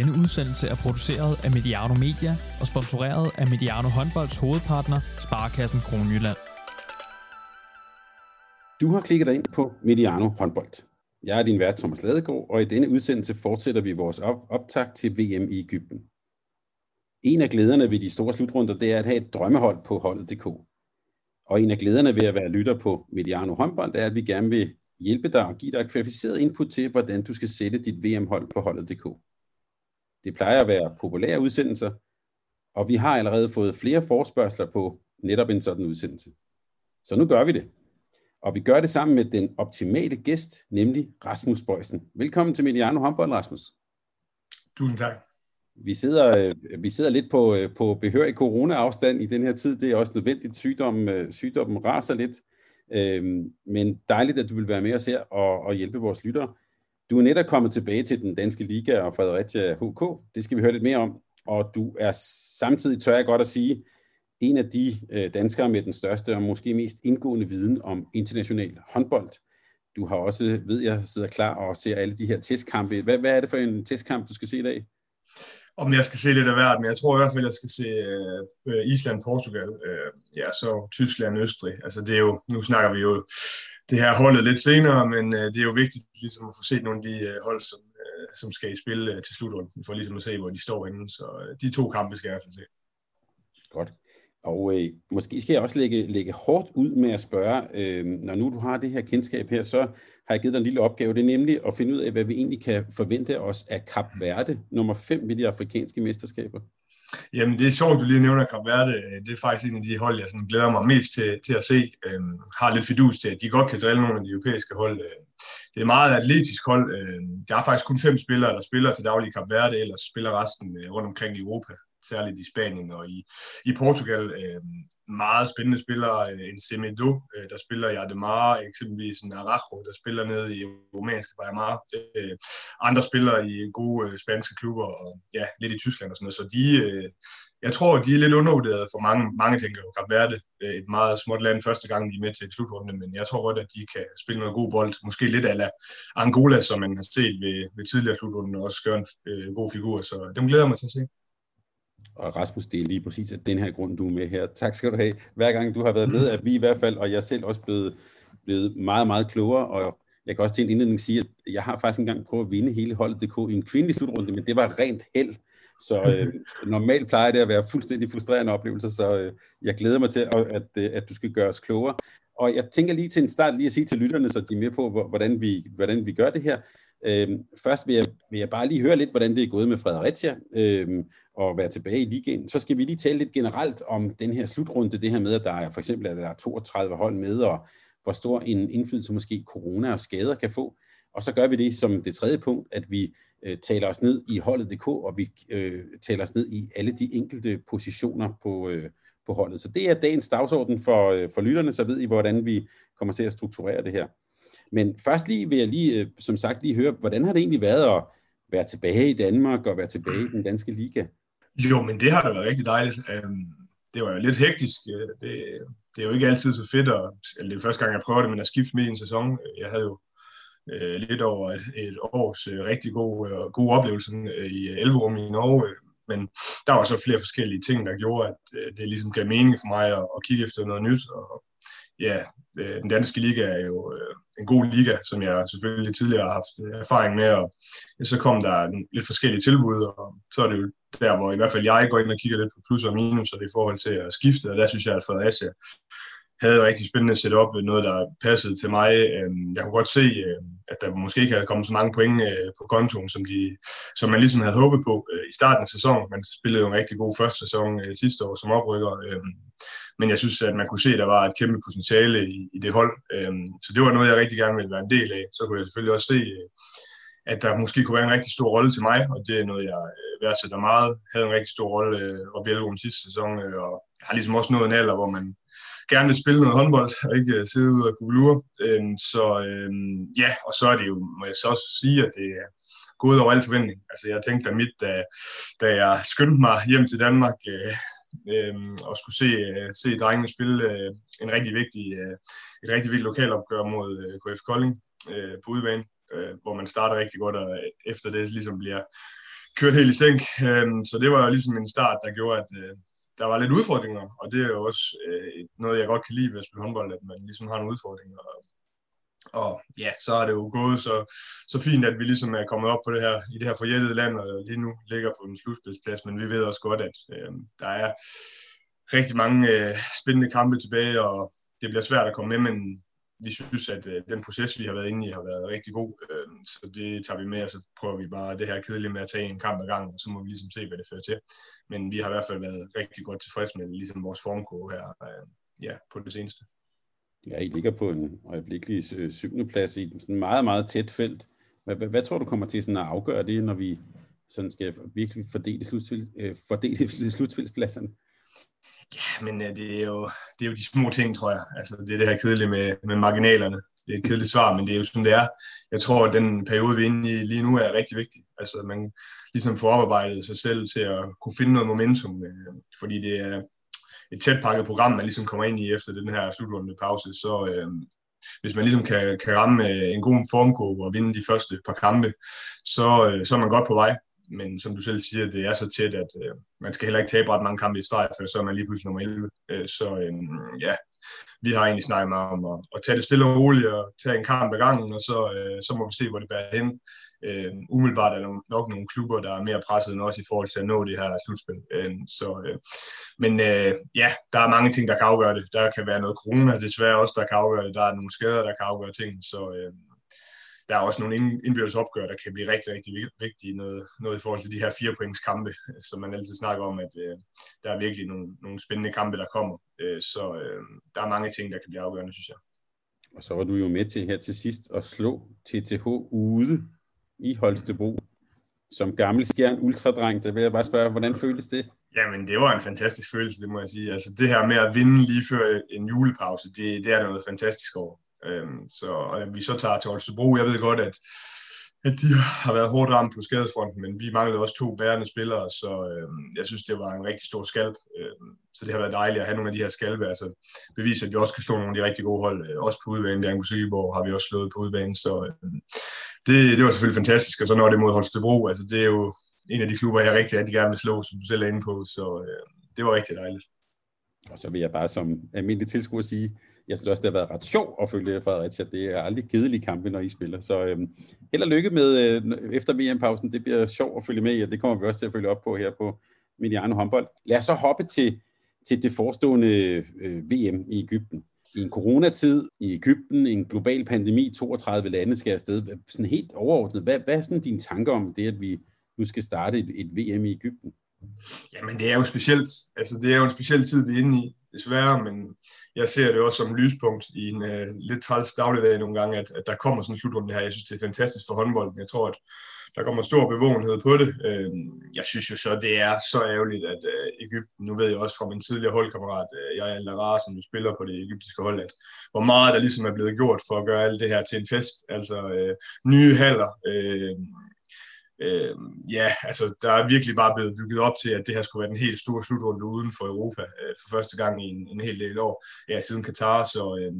Denne udsendelse er produceret af Mediano Media og sponsoreret af Mediano Håndbolds hovedpartner, Sparkassen Kronjylland. Du har klikket dig ind på Mediano Håndbold. Jeg er din vært Thomas Ladegaard, og i denne udsendelse fortsætter vi vores op- optag til VM i Ægypten. En af glæderne ved de store slutrunder, det er at have et drømmehold på holdet.dk. Og en af glæderne ved at være lytter på Mediano Håndbold, er, at vi gerne vil hjælpe dig og give dig et kvalificeret input til, hvordan du skal sætte dit VM-hold på holdet.dk. Det plejer at være populære udsendelser, og vi har allerede fået flere forspørgseler på netop en sådan udsendelse. Så nu gør vi det. Og vi gør det sammen med den optimale gæst, nemlig Rasmus Bøjsen. Velkommen til Mediano Håndbold, Rasmus. Tusind tak. Vi sidder, øh, vi sidder lidt på, øh, på behørig corona-afstand i den her tid. Det er også nødvendigt. Sygdommen, øh, sygdommen raser lidt. Øhm, men dejligt, at du vil være med os her og, og hjælpe vores lyttere. Du er netop kommet tilbage til den danske liga og Fredericia HK. Det skal vi høre lidt mere om. Og du er samtidig, tør jeg godt at sige, en af de øh, danskere med den største og måske mest indgående viden om international håndbold. Du har også, ved jeg, sidder klar og ser alle de her testkampe. Hvad, hvad er det for en testkamp, du skal se i dag? Om jeg skal se lidt af hvert, men jeg tror i hvert fald, at jeg skal se øh, Island, Portugal, øh, ja, så Tyskland, Østrig. Altså det er jo, nu snakker vi jo det her holdet lidt senere, men øh, det er jo vigtigt ligesom at få set nogle af de øh, hold, som, øh, som skal i spil øh, til slutrunden, for ligesom at se, hvor de står henne. Så øh, de to kampe skal jeg i hvert fald se. Godt. Og øh, måske skal jeg også lægge, lægge hårdt ud med at spørge, øh, når nu du har det her kendskab her, så har jeg givet dig en lille opgave. Det er nemlig at finde ud af, hvad vi egentlig kan forvente os af Kap Verde, nummer 5 ved de afrikanske mesterskaber. Jamen, det er sjovt, du lige nævner Kap Verde. Det er faktisk en af de hold, jeg sådan glæder mig mest til, til at se. Øhm, har lidt fidus til, at de godt kan drille nogle af de europæiske hold. Øh, det er et meget atletisk hold. Øh, der er faktisk kun fem spillere, der spiller til daglig Kap Verde, ellers spiller resten øh, rundt omkring i Europa særligt i Spanien og i, i Portugal. Øh, meget spændende spillere, øh, en Semedo, øh, der spiller i Ademar, eksempelvis en Arajo, der spiller ned i romanske Bayamar. Øh, andre spillere i gode øh, spanske klubber, og ja, lidt i Tyskland og sådan noget. Så de, øh, jeg tror, de er lidt undervurderet for mange. Mange tænker jo, Kap Verde, øh, et meget småt land første gang, de er med til en slutrunde, men jeg tror godt, at de kan spille noget god bold. Måske lidt ala Angola, som man har set ved, ved tidligere slutrunden, og også gøre en øh, god figur. Så dem glæder jeg mig til at se. Og Rasmus, det er lige præcis af den her grund, du er med her. Tak skal du have. Hver gang du har været med, at vi i hvert fald, og jeg selv også blevet, blevet meget, meget klogere, og jeg kan også til en indledning sige, at jeg har faktisk engang prøvet at vinde hele holdet.dk i en kvindelig slutrunde, men det var rent held. Så øh, normalt plejer det at være fuldstændig frustrerende oplevelser, så øh, jeg glæder mig til, at, at, at du skal gøre os klogere. Og jeg tænker lige til en start lige at sige til lytterne, så de er med på, hvordan vi, hvordan vi gør det her. Øhm, først vil jeg, vil jeg bare lige høre lidt, hvordan det er gået med Fredericia, øhm, og være tilbage i ligaen. Så skal vi lige tale lidt generelt om den her slutrunde, det her med, at der er for eksempel at der er 32 hold med, og hvor stor en indflydelse måske corona og skader kan få. Og så gør vi det som det tredje punkt, at vi øh, taler os ned i holdet.dk, og vi øh, taler os ned i alle de enkelte positioner på, øh, på holdet. Så det er dagens dagsorden for, øh, for lytterne, så ved I, hvordan vi kommer til at strukturere det her. Men først lige vil jeg lige, øh, som sagt, lige høre, hvordan har det egentlig været at være tilbage i Danmark og være tilbage i den danske liga? Jo, men det har da været rigtig dejligt. Øhm, det var jo lidt hektisk. Øh, det, det er jo ikke altid så fedt, at, eller det er første gang, jeg prøver det, men at skifte midt i en sæson. Jeg havde jo øh, lidt over et, et års øh, rigtig god, øh, god oplevelse øh, i øh, Elverum i Norge, men der var så flere forskellige ting, der gjorde, at øh, det ligesom gav mening for mig at, at kigge efter noget nyt, og ja, øh, den danske liga er jo øh, en god liga, som jeg selvfølgelig tidligere har haft øh, erfaring med, og så kom der lidt forskellige tilbud, og så er det jo der, hvor i hvert fald jeg går ind og kigger lidt på plus og minus, og det i forhold til at skifte, og der synes jeg, at Fredericia havde et rigtig spændende setup, noget der passede til mig. Øhm, jeg kunne godt se, øhm, at der måske ikke havde kommet så mange point øh, på kontoen, som, de, som man ligesom havde håbet på øh, i starten af sæsonen. Man spillede jo en rigtig god første sæson øh, sidste år som oprykker, øhm, men jeg synes, at man kunne se, at der var et kæmpe potentiale i, i det hold. Så det var noget, jeg rigtig gerne ville være en del af. Så kunne jeg selvfølgelig også se, at der måske kunne være en rigtig stor rolle til mig, og det er noget, jeg værdsætter meget. Havde en rigtig stor rolle øh, op i sidste sæson, øh, og jeg har ligesom også nået en alder, hvor man gerne vil spille noget håndbold, og ikke øh, sidde ude og kuglure. Øh, Så øh, ja, og så er det jo, må jeg så også sige, at det er gået over al forventning. Altså jeg tænkte da mit, da, da jeg skyndte mig hjem til Danmark, øh, øh, og skulle se, øh, se drengene spille øh, en rigtig vigtig, øh, et rigtig vigtigt lokalopgør mod øh, KF Kolding øh, på udebane, øh, hvor man starter rigtig godt, og efter det ligesom bliver kørte helt i sænk. Øhm, så det var jo ligesom en start, der gjorde, at øh, der var lidt udfordringer, og det er jo også øh, noget, jeg godt kan lide ved at spille håndbold, at man ligesom har nogle udfordringer. Og, og ja, så er det jo gået så, så fint, at vi ligesom er kommet op på det her, i det her forjættede land, og lige nu ligger på en slutspilsplads, men vi ved også godt, at øh, der er rigtig mange øh, spændende kampe tilbage, og det bliver svært at komme med, men vi synes, at øh, den proces, vi har været inde i, har været rigtig god. Øh, så det tager vi med, og så prøver vi bare det her kedelige med at tage en kamp ad gangen, og så må vi ligesom se, hvad det fører til. Men vi har i hvert fald været rigtig godt tilfredse med ligesom vores formkurve her øh, ja, på det seneste. Ja, I ligger på en øjeblikkelig øh, syvende plads i sådan meget, meget tæt felt. Hvad, hvad, hvad tror du kommer til sådan at afgøre det, når vi sådan skal virkelig fordele, slutspil, øh, fordele slutspilspladserne? Ja, men øh, det, er jo, det er jo de små ting, tror jeg. Altså, det er det her kedelige med, med marginalerne. Det er et kedeligt svar, men det er jo sådan, det er. Jeg tror, at den periode, vi er inde i lige nu, er rigtig vigtig. Altså, man ligesom får oparbejdet sig selv til at kunne finde noget momentum, øh, fordi det er et tæt pakket program, man ligesom kommer ind i efter den her slutrunde pause, så øh, hvis man ligesom kan, kan ramme øh, en god formkurve og vinde de første par kampe, så, øh, så er man godt på vej men som du selv siger, det er så tæt, at øh, man skal heller ikke tabe ret mange kampe i streg, for så er man lige pludselig nummer 11. Øh, så øh, ja, vi har egentlig snakket meget om at, at tage det stille og roligt og tage en kamp ad gangen, og så, øh, så må vi se, hvor det bærer hen. Øh, umiddelbart er der nok nogle klubber, der er mere presset end os i forhold til at nå det her slutspil. Øh, så, øh, men øh, ja, der er mange ting, der kan afgøre det. Der kan være noget corona, desværre også, der kan afgøre det. Der er nogle skader, der kan afgøre ting. Så, øh, der er også nogle indbyrdes opgør, der kan blive rigtig, rigtig vigtige. Noget, noget i forhold til de her fire points kampe, som man altid snakker om, at øh, der er virkelig nogle, nogle spændende kampe, der kommer. Øh, så øh, der er mange ting, der kan blive afgørende, synes jeg. Og så var du jo med til her til sidst at slå TTH ude i Holstebro. Som gammel skjern ultradreng, der vil jeg bare spørge, hvordan føltes det? Jamen, det var en fantastisk følelse, det må jeg sige. Altså, det her med at vinde lige før en julepause, det, det er noget fantastisk over. Øhm, så og vi så tager til Holstebro, jeg ved godt, at, at de har været hårdt ramt på skadesfronten, men vi manglede også to bærende spillere, så øhm, jeg synes, det var en rigtig stor skalp. Øhm, så det har været dejligt at have nogle af de her skalpe, altså bevise, at vi også kan slå nogle af de rigtig gode hold, øh, også på udbanen, der i Silkeborg har vi også slået på udbanen, så øhm, det, det var selvfølgelig fantastisk, og så når det mod Holstebro, altså det er jo en af de klubber, jeg rigtig, rigtig gerne vil slå, som du selv er inde på, så øh, det var rigtig dejligt. Og så vil jeg bare som almindelig tilskuer sige, jeg synes også, det har været ret sjovt at følge Fredericia. Det er aldrig kedelige kampe, når I spiller. Så øhm, held og lykke med øh, efter VM-pausen. Det bliver sjovt at følge med i, og det kommer vi også til at følge op på her på Mediano håndbold. Lad os så hoppe til, til det forestående øh, VM i Ægypten. I en coronatid i Ægypten, en global pandemi, 32 lande skal afsted. Sådan helt overordnet, hvad, hvad er sådan dine tanker om det, at vi nu skal starte et, et VM i Ægypten? Jamen det er jo specielt. Altså det er jo en speciel tid, vi er inde i desværre, men jeg ser det også som lyspunkt i en øh, lidt træls dagligdag nogle gange, at, at der kommer sådan en slutrunde her. Jeg synes, det er fantastisk for håndbolden. Jeg tror, at der kommer stor bevågenhed på det. Øh, jeg synes jo så, det er så ærgerligt, at øh, Ægypten, nu ved jeg også fra min tidligere holdkammerat, øh, jeg er Lara, som jo spiller på det egyptiske hold, at hvor meget der ligesom er blevet gjort for at gøre alt det her til en fest. Altså øh, nye haller, øh, øh, ja, altså der er virkelig bare blevet bygget op til, at det her skulle være den helt store slutrunde uden for Europa øh, for første gang i en, en hel del år, ja, siden Katar, så øh,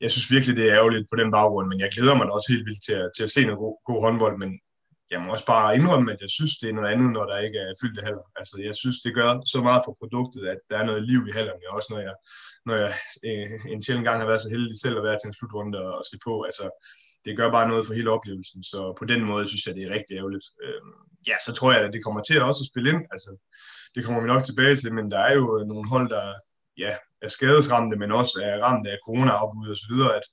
jeg synes virkelig, det er ærgerligt på den baggrund, men jeg glæder mig da også helt vildt til at, til at se noget god, god håndbold, men jeg må også bare indrømme, at jeg synes, det er noget andet, når der ikke er fyldte haller. Altså, jeg synes, det gør så meget for produktet, at der er noget liv i hallerne, også når jeg, når jeg øh, en sjældent gang har været så heldig selv at være til en slutrunde og, og se på. Altså, det gør bare noget for hele oplevelsen, så på den måde synes jeg, det er rigtig ærgerligt. Øh, ja, så tror jeg, at det kommer til at også at spille ind, altså det kommer vi nok tilbage til, men der er jo nogle hold, der ja, er skadesramte, men også er ramt af corona-afbud og så videre, at,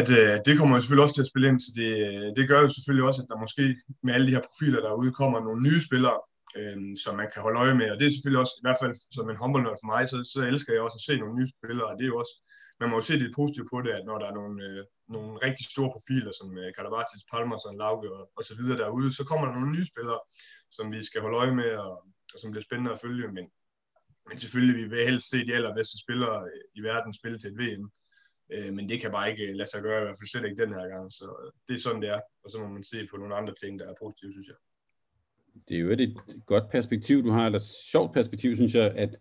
at øh, det kommer jo selvfølgelig også til at spille ind, så det, det gør jo selvfølgelig også, at der måske med alle de her profiler, derude kommer nogle nye spillere, øh, som man kan holde øje med, og det er selvfølgelig også, i hvert fald som en håndboldnørd for mig, så, så elsker jeg også at se nogle nye spillere, og det er jo også man må jo se det positive på det, at når der er nogle, øh, nogle rigtig store profiler, som øh, Kalabatis, Palmerson, Lauke og, og så videre derude, så kommer der nogle nye spillere, som vi skal holde øje med, og, og som bliver spændende at følge. Men, men selvfølgelig, vi vil helst se de allerbedste spillere øh, i verden spille til et VM. Øh, men det kan bare ikke øh, lade sig gøre, i hvert fald slet ikke den her gang. Så øh, det er sådan, det er. Og så må man se på nogle andre ting, der er positive, synes jeg. Det er jo et godt perspektiv, du har, eller sjovt perspektiv, synes jeg, at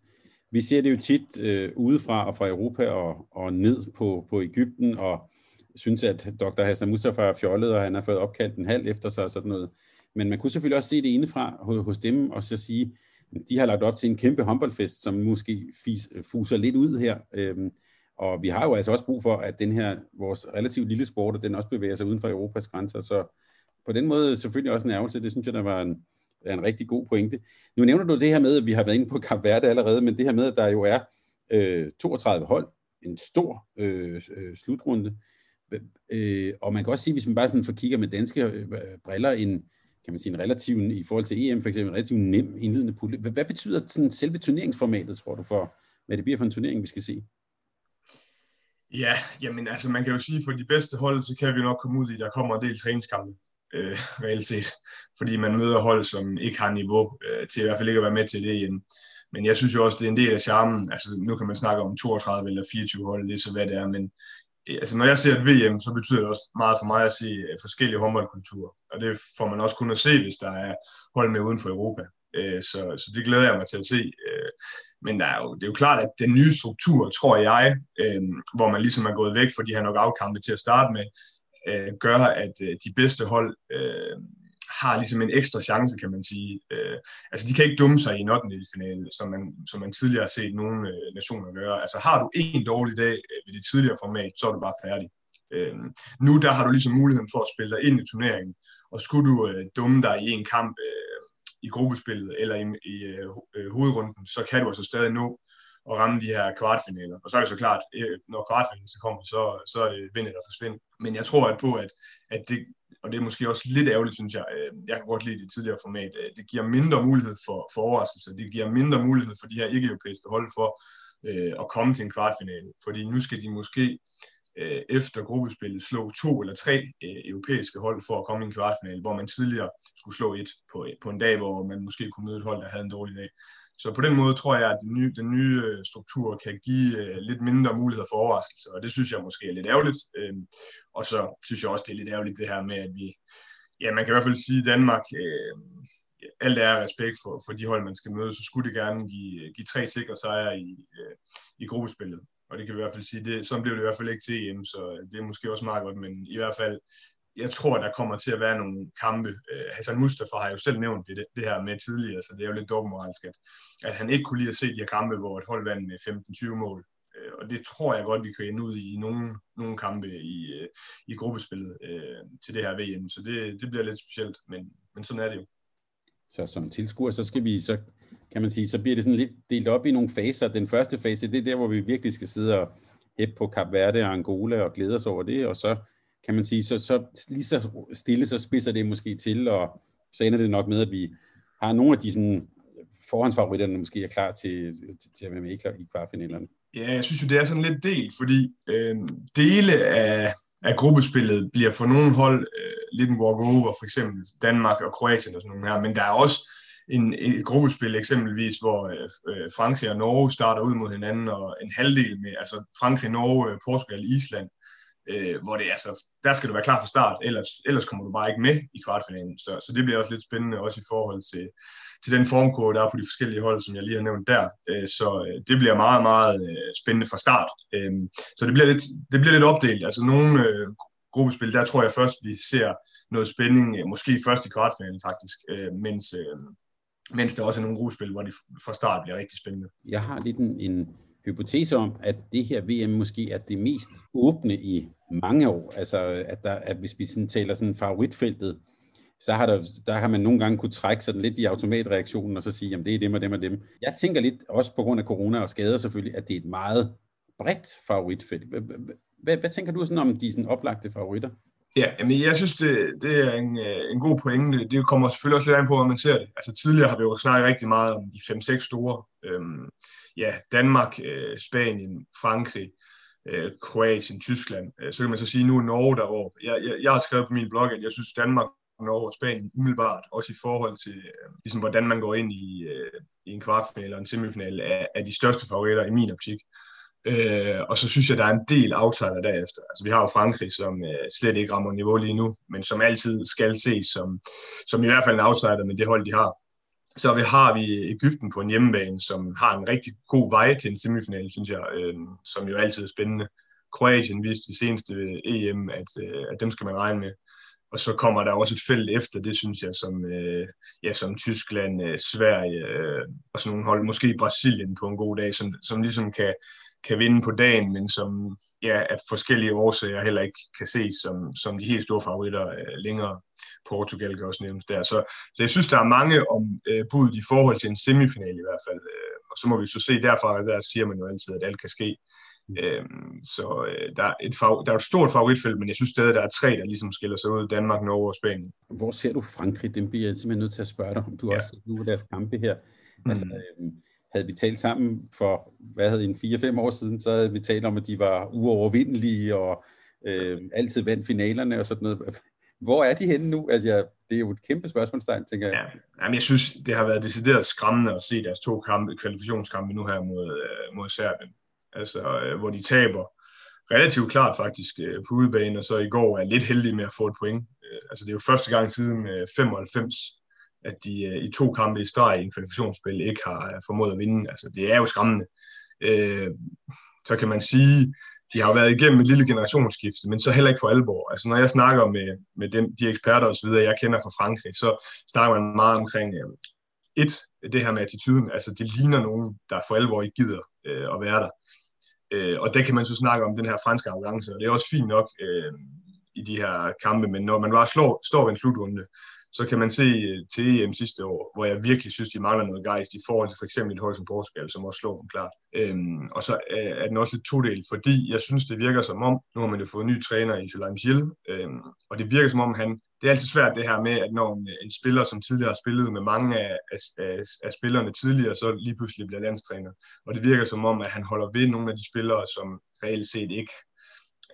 vi ser det jo tit øh, udefra og fra Europa og, og ned på, på Ægypten, og synes, at Dr. Hassan Mustafa er fjollet, og han har fået opkaldt en halv efter sig og sådan noget. Men man kunne selvfølgelig også se det indefra hos dem, og så sige, de har lagt op til en kæmpe håndboldfest, som måske fis, fuser lidt ud her. Øhm, og vi har jo altså også brug for, at den her, vores relativt lille sport, den også bevæger sig uden for Europas grænser. Så på den måde selvfølgelig også en ærgelse. Det synes jeg, der var en, er en rigtig god pointe. Nu nævner du det her med, at vi har været inde på Kap Verde allerede, men det her med, at der jo er øh, 32 hold, en stor øh, øh, slutrunde, øh, og man kan også sige, hvis man bare sådan får kigger med danske øh, briller, en, kan man sige, en relativ, i forhold til EM for eksempel, en relativt nem indledende pulje. Hvad, hvad betyder sådan selve turneringsformatet, tror du, for hvad det bliver for en turnering, vi skal se? Ja, jamen altså man kan jo sige, for de bedste hold, så kan vi nok komme ud i, der kommer en del træningskampe, øh, reelt set. Fordi man møder hold, som ikke har niveau øh, til i hvert fald ikke at være med til det igen. Men jeg synes jo også, det er en del af charmen. Altså nu kan man snakke om 32 eller 24 hold, det er så hvad det er, men altså når jeg ser et VM, så betyder det også meget for mig at se øh, forskellige håndboldkulturer. Og det får man også kun at se, hvis der er hold med uden for Europa. Øh, så, så det glæder jeg mig til at se. Øh, men der er jo, det er jo klart, at den nye struktur, tror jeg, hvor man ligesom er gået væk fra de her nok afkampe til at starte med, gør, at de bedste hold har ligesom en ekstra chance, kan man sige. Øh, altså, de kan ikke dumme sig i en 8. finale, som man, som man tidligere har set nogle øh, nationer gøre. Altså, har du en dårlig dag øh, ved det tidligere format, så er du bare færdig. Øh, nu der har du ligesom muligheden for at spille dig ind i turneringen, og skulle du øh, dumme dig i en kamp øh, i gruppespillet eller i, i øh, øh hovedrunden, så kan du altså stadig nå at ramme de her kvartfinaler. Og så er det så klart, øh, når kvartfinalen så kommer, så, så er det vindet der forsvind. Men jeg tror at på, at, at det, og det er måske også lidt ærgerligt, synes jeg, øh, jeg kan godt lide det tidligere format, øh, det giver mindre mulighed for, for overraskelser, det giver mindre mulighed for de her ikke-europæiske hold for øh, at komme til en kvartfinale, fordi nu skal de måske øh, efter gruppespillet slå to eller tre øh, europæiske hold for at komme i en kvartfinale, hvor man tidligere skulle slå et på, på en dag, hvor man måske kunne møde et hold, der havde en dårlig dag. Så på den måde tror jeg, at den nye, den nye øh, struktur kan give øh, lidt mindre muligheder for overraskelse, og det synes jeg måske er lidt ærgerligt. Øhm, og så synes jeg også, det er lidt ærgerligt det her med, at vi, ja, man kan i hvert fald sige, at Danmark, øh, alt er respekt for, for de hold, man skal møde, så skulle det gerne give, give tre sikre sejre i, i gruppespillet. Og det kan vi i hvert fald sige, det, sådan blev det i hvert fald ikke til EM, så det er måske også meget godt, men i hvert fald jeg tror, der kommer til at være nogle kampe. Øh, Hassan Mustafa har jo selv nævnt det, det her med tidligere, så det er jo lidt dobbeltmoralsk, at, at han ikke kunne lide at se de her kampe, hvor et hold vandt med 15-20 mål. Øh, og det tror jeg godt, vi kan ende ud i i nogle, nogle kampe i, øh, i gruppespillet øh, til det her VM. Så det, det bliver lidt specielt, men, men sådan er det jo. Så som tilskuer, så skal vi, så kan man sige, så bliver det sådan lidt delt op i nogle faser. Den første fase, det er der, hvor vi virkelig skal sidde og hæppe på Kap Verde og Angola og glæde os over det, og så kan man sige, så, så lige så stille, så spidser det måske til, og så ender det nok med, at vi har nogle af de sådan, forhåndsfavoritterne måske er klar til, til, til at være med i kvartfinalerne. Ja, jeg synes jo, det er sådan lidt delt, fordi øh, dele af, af gruppespillet bliver for nogle hold øh, lidt en walk-over, for eksempel Danmark og Kroatien og sådan nogle her, men der er også en, et gruppespil eksempelvis, hvor øh, Frankrig og Norge starter ud mod hinanden, og en halvdel med altså Frankrig, Norge, Portugal, Island, øh, hvor det altså, der skal du være klar fra start, ellers, ellers kommer du bare ikke med i kvartfinalen. Så, så det bliver også lidt spændende, også i forhold til, til den formkode, der er på de forskellige hold, som jeg lige har nævnt der. Øh, så øh, det bliver meget, meget øh, spændende fra start. Øh, så det bliver, lidt, det bliver lidt opdelt. Altså nogle øh, gruppespil, der tror jeg først, vi ser noget spænding, øh, måske først i kvartfinalen faktisk, øh, mens, øh, mens der også er nogle gruppespil, hvor de fra start bliver rigtig spændende. Jeg har lidt en, en hypotese om, at det her VM måske er det mest åbne i mange år. Altså, at, der, at hvis vi sådan taler sådan favoritfeltet, så har der, der har man nogle gange kunne trække sådan lidt i automatreaktionen og så sige, jamen det er dem og dem og dem. Jeg tænker lidt, også på grund af corona og skader selvfølgelig, at det er et meget bredt favoritfelt. Hvad, hvad, tænker du sådan om de sådan oplagte favoritter? Ja, men jeg synes, det, det er en, øh, en god pointe. Det kommer selvfølgelig også lidt an på, hvordan man ser det. Altså tidligere har vi jo snakket rigtig meget om de 5-6 store. Øhm, ja, Danmark, øh, Spanien, Frankrig, øh, Kroatien, Tyskland. Øh, så kan man så sige, nu er Norge deroppe. Jeg, jeg, jeg har skrevet på min blog, at jeg synes, Danmark, Norge og Spanien umiddelbart, også i forhold til, øh, ligesom, hvordan man går ind i, øh, i en kvartfinale eller en semifinal, er, er de største favoritter i min optik. Øh, og så synes jeg, der er en del aftaler derefter. Altså, vi har jo Frankrig, som øh, slet ikke rammer niveau lige nu, men som altid skal ses som, som i hvert fald en outsider med det hold, de har. Så vi har vi Ægypten på en hjemmebane, som har en rigtig god vej til en semifinal, synes jeg, øh, som jo altid er spændende. Kroatien viste det seneste EM, at, øh, at dem skal man regne med. og så kommer der også et felt efter, det synes jeg, som, øh, ja, som Tyskland, øh, Sverige øh, og sådan nogle hold, måske Brasilien på en god dag, som, som ligesom kan, kan vinde på dagen, men som ja, af forskellige årsager heller ikke kan ses som, som de helt store favoritter øh, længere. Portugal kan også nævnes der. Så, så jeg synes, der er mange om øh, budet i forhold til en semifinal i hvert fald. Øh, og så må vi så se derfra, der siger man jo altid, at alt kan ske. Øhm, så øh, der, er et der er et stort favoritfelt, men jeg synes stadig, der er tre, der ligesom skiller sig ud. Danmark, Norge og Spanien. Hvor ser du Frankrig? Den bliver jeg simpelthen nødt til at spørge dig, om du ja. også ser nu deres kampe her. Mm. Altså, øh, havde vi talt sammen for, hvad havde en 4-5 år siden, så havde vi talt om, at de var uovervindelige og øh, altid vandt finalerne og sådan noget. Hvor er de henne nu? Altså, jeg, det er jo et kæmpe spørgsmålstegn, tænker jeg. Ja, jamen, jeg synes, det har været decideret skræmmende at se deres to kampe, kvalifikationskampe nu her mod, øh, mod Serbien. Altså, øh, hvor de taber relativt klart faktisk øh, på udebane, og så i går er lidt heldige med at få et point. Altså, det er jo første gang siden 95, at de i to kampe i streg i en kvalifikationsspil ikke har formået at vinde. Altså, det er jo skræmmende. Øh, så kan man sige, de har jo været igennem et lille generationsskifte, men så heller ikke for alvor. Altså når jeg snakker med, med dem, de eksperter og så videre, jeg kender fra Frankrig, så snakker man meget omkring øh, et, det her med attituden. Altså det ligner nogen, der for alvor ikke gider øh, at være der. Øh, og der kan man så snakke om den her franske arrogance, og det er også fint nok øh, i de her kampe, men når man bare slår, står ved en slutrunde, så kan man se øh, til EM sidste år, hvor jeg virkelig synes, de mangler noget gejst i forhold til for eksempel et hold som Portugal, som også slår dem klart. Øhm, og så øh, er den også lidt todelt, fordi jeg synes, det virker som om, nu har man jo fået en ny træner i Julaim Gilles, øhm, og det virker som om, han, det er altid svært det her med, at når en, en spiller, som tidligere har spillet med mange af, af, af spillerne tidligere, så lige pludselig bliver landstræner. Og det virker som om, at han holder ved nogle af de spillere, som reelt set ikke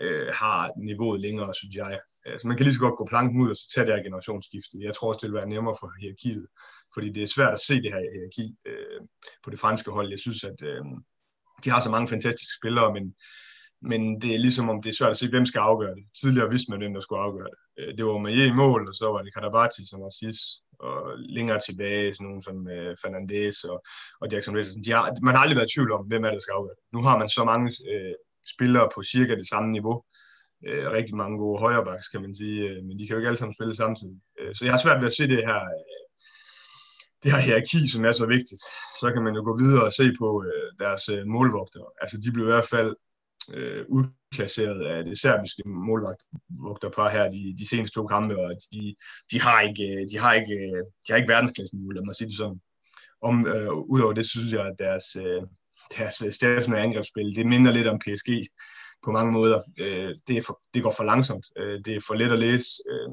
øh, har niveauet længere, synes jeg. Altså man kan lige så godt gå planken ud og så tage det her generationsskifte. Jeg tror også, det vil være nemmere for hierarkiet, fordi det er svært at se det her hierarki øh, på det franske hold. Jeg synes, at øh, de har så mange fantastiske spillere, men, men det er ligesom om det er svært at se, hvem skal afgøre det. Tidligere vidste man, hvem der skulle afgøre det. Øh, det var Maje i mål, og så var det Kadabati, som var sidst, og længere tilbage, sådan nogen som øh, Fernandes og, og Jackson Richardson. De har, man har aldrig været i tvivl om, hvem er der skal afgøre det. Nu har man så mange øh, spillere på cirka det samme niveau, øh, Øh, rigtig mange gode højrebacks, kan man sige, øh, men de kan jo ikke alle sammen spille samtidig. Øh, så jeg har svært ved at se det her, øh, det her hierarki, som er så vigtigt. Så kan man jo gå videre og se på øh, deres øh, målvogtere. Altså de blev i hvert fald øh, udklasseret af det serbiske målvogterpar her de, de seneste to kampe, og de, de har ikke, de har ikke, øh, øh, de har ikke verdensklassen mål, lad mig sige det sådan. Om, øh, Udover det, synes jeg, at deres, øh, deres stationære angrebsspil, det minder lidt om PSG på mange måder. Øh, det, er for, det går for langsomt. Øh, det er for let at læse. Øh,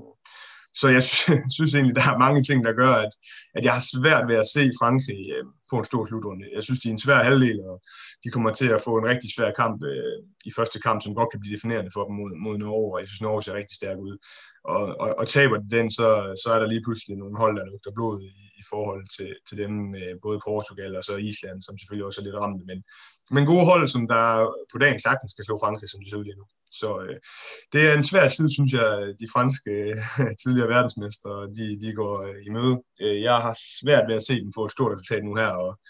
så jeg synes egentlig, der er mange ting, der gør, at, at jeg har svært ved at se Frankrig øh, få en stor slutrunde. Jeg synes, de er en svær halvdel, og de kommer til at få en rigtig svær kamp øh, i første kamp, som godt kan blive definerende for dem mod, mod Norge, og jeg synes, Norge ser rigtig stærk ud. Og, og, og taber de den, så, så er der lige pludselig nogle hold, der lugter blod i, i forhold til, til dem, øh, både Portugal og så Island, som selvfølgelig også er lidt ramt. Men, men gode hold, som der på dagen sagtens skal slå Frankrig, som de ser ud lige nu. Så øh, det er en svær side, synes jeg, de franske øh, tidligere verdensmestre, de, de går øh, i møde. Øh, jeg har svært ved at se dem få et stort resultat nu her, og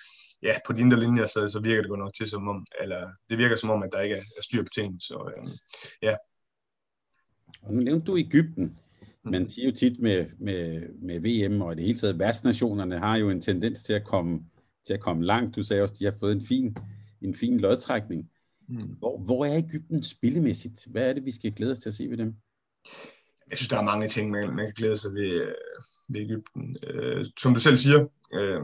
ja, på de indre linjer, så, så virker det godt nok til som om, eller det virker som om, at der ikke er, er styr på tingene. Så øh, ja. Og nu nævnte du Ægypten. Man siger jo tit med, med, med VM og i det hele taget, værtsnationerne har jo en tendens til at komme, til at komme langt. Du sagde også, at de har fået en fin, en fin lodtrækning. Mm. Hvor, hvor er Ægypten spillemæssigt? Hvad er det, vi skal glæde os til at se ved dem? Jeg synes, der er mange ting, man, man kan glæde sig ved, ved Ægypten. Øh, som du selv siger, øh,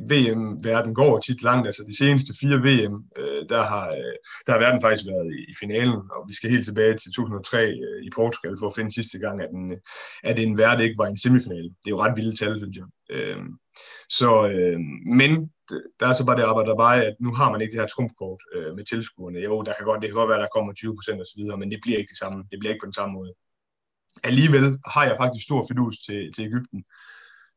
VM-verden går tit langt. Altså de seneste fire VM, øh, der, har, øh, der har verden faktisk været i, i finalen, og vi skal helt tilbage til 2003 øh, i Portugal for at finde sidste gang, at en, at en verden ikke var i en semifinale. Det er jo ret vildt tal, synes jeg. Øh, så, øh, men Øh, der er så bare det arbejde der bare, at nu har man ikke det her trumfkort øh, med tilskuerne. Jo, der kan godt, det kan godt være, at der kommer 20 procent osv., men det bliver ikke det samme. Det bliver ikke på den samme måde. Alligevel har jeg faktisk stor fidus til, til Ægypten.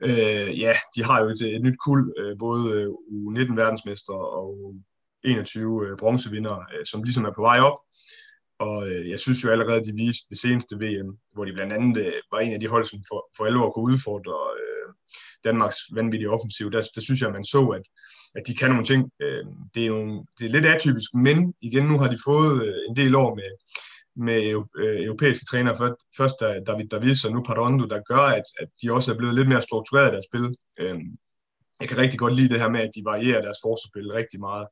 Øh, ja, de har jo et, et nyt kul, øh, både øh, U19 verdensmester og 21 øh, bronzevinder, øh, som ligesom er på vej op. Og øh, jeg synes jo allerede, de viste ved seneste VM, hvor de blandt andet øh, var en af de hold, som for, for alvor kunne udfordre øh, Danmarks vanvittige offensiv. Der, der synes jeg, man så, at, at de kan nogle ting. Øh, det, er jo, det er lidt atypisk, men igen, nu har de fået øh, en del år med, med øh, europæiske trænere, først der, David Davis og nu Parondo, der gør, at, at de også er blevet lidt mere struktureret i deres spil. Øh, jeg kan rigtig godt lide det her med, at de varierer deres forsvarsspil rigtig meget.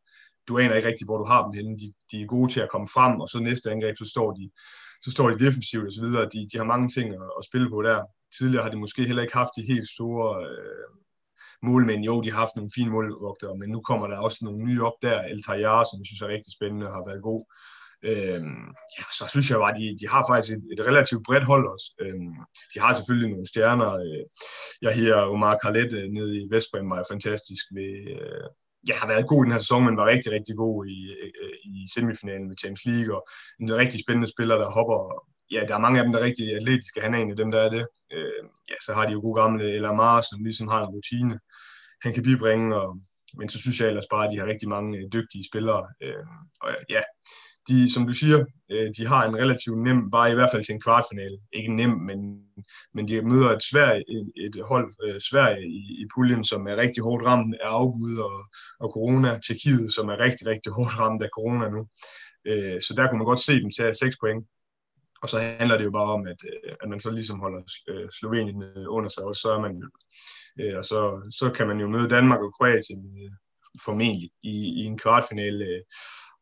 Du aner ikke rigtig, hvor du har dem henne. De, de er gode til at komme frem, og så næste angreb, så står de, så står de defensivt osv. De, de har mange ting at, at spille på der. Tidligere har de måske heller ikke haft de helt store øh, målmænd. Jo, de har haft nogle fine målvogtere, men nu kommer der også nogle nye op der. El Tayyar, som jeg synes er rigtig spændende, har været god. Øhm, ja, så synes jeg bare, at de, de har faktisk et, et relativt bredt hold også. Øhm, de har selvfølgelig nogle stjerner. Øh, jeg her Omar Khaled øh, nede i Vestbrem var fantastisk. Ved, øh, jeg har været god i den her sæson, men var rigtig, rigtig god i, øh, i semifinalen ved Champions League, og en rigtig spændende spiller, der hopper. Ja, der er mange af dem, der er rigtig atletiske. Han er en af dem, der er det. Øh, ja, så har de jo gode gamle Elamar, som ligesom har en rutine, han kan bibringe, og, men så synes jeg ellers bare, at de har rigtig mange øh, dygtige spillere. Øh, og ja, de, som du siger, øh, de har en relativt nem vej, i hvert fald til en kvartfinale. Ikke nem, men, men de møder et, Sverige, et, et hold øh, Sverige i, i puljen, som er rigtig hårdt ramt af afbud og, og corona. Tjekkiet, som er rigtig, rigtig hårdt ramt af corona nu. Øh, så der kunne man godt se dem tage 6 point. Og så handler det jo bare om, at, øh, at man så ligesom holder øh, Slovenien under sig, og så er man øh, og så, så kan man jo møde Danmark og Kroatien formentlig i, i en kvartfinale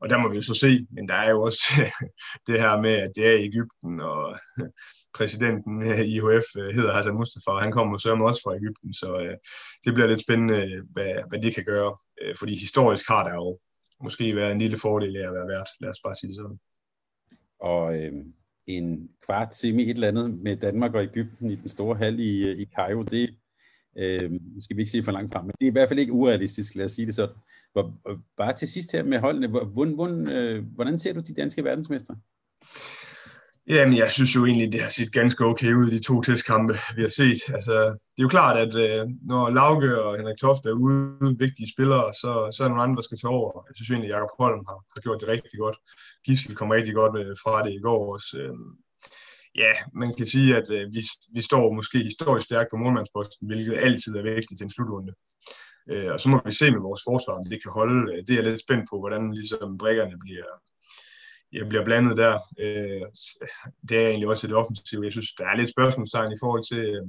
og der må vi jo så se, men der er jo også det her med, at det er Ægypten, og præsidenten i IHF hedder Hassan Mustafa, og han kommer så også fra Ægypten, så det bliver lidt spændende, hvad, hvad det kan gøre, fordi historisk har der jo måske været en lille fordel af at være vært, lad os bare sige det sådan. Og øh, en kvart semi et eller andet med Danmark og Ægypten i den store hal i, øh, i Cairo, det øh, skal vi ikke sige for langt frem, men det er i hvert fald ikke urealistisk, lad os sige det sådan. Hvor, bare til sidst her med holdene, hvordan, hvordan, øh, hvordan ser du de danske verdensmester? Jamen, jeg synes jo egentlig, det har set ganske okay ud i de to testkampe, vi har set. Altså, det er jo klart, at øh, når Lauke og Henrik Toft er ude, vigtige spillere, så, så er der nogle andre, der skal tage over. Jeg synes egentlig, at Jacob Holm har, har gjort det rigtig godt. Gissel kom rigtig godt øh, fra det i går også. Øh, ja, man kan sige, at øh, vi, vi står måske historisk stærkt på målmandsposten, hvilket altid er vigtigt til en slutrunde. Øh, og så må vi se med vores forsvar, om det kan holde. Øh, det er jeg lidt spændt på, hvordan ligesom brækkerne bliver, jeg bliver blandet der. Øh, det er egentlig også et offensivt. Jeg synes, der er lidt spørgsmålstegn i forhold til, øh,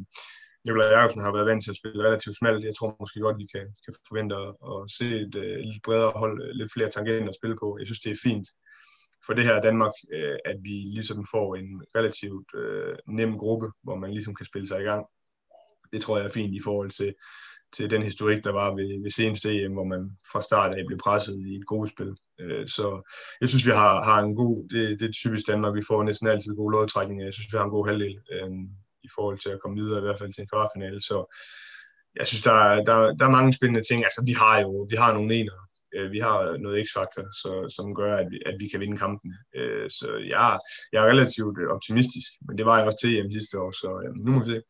Nikolaj Jacobsen har været vant til at spille relativt smalt. Jeg tror måske godt, vi kan, kan forvente at, at se et øh, lidt bredere hold, øh, lidt flere tangenter at spille på. Jeg synes, det er fint for det her Danmark, øh, at vi ligesom får en relativt øh, nem gruppe, hvor man ligesom kan spille sig i gang. Det tror jeg er fint i forhold til, til den historik, der var ved, ved seneste EM, hvor man fra start af blev presset i et gruppespil. Øh, så jeg synes, vi har, har en god, det, det er typisk Danmark, vi får næsten altid gode lodtrækninger. Jeg synes, vi har en god halvdel øh, i forhold til at komme videre, i hvert fald til en kvartfinale. Så jeg synes, der, der, der er mange spændende ting. Altså, vi har jo vi har nogle ener. Øh, vi har noget x-faktor, så, som gør, at vi, at vi kan vinde kampen. Øh, så jeg, jeg er relativt optimistisk, men det var jeg også til hjemme sidste år, så øh, nu må vi se.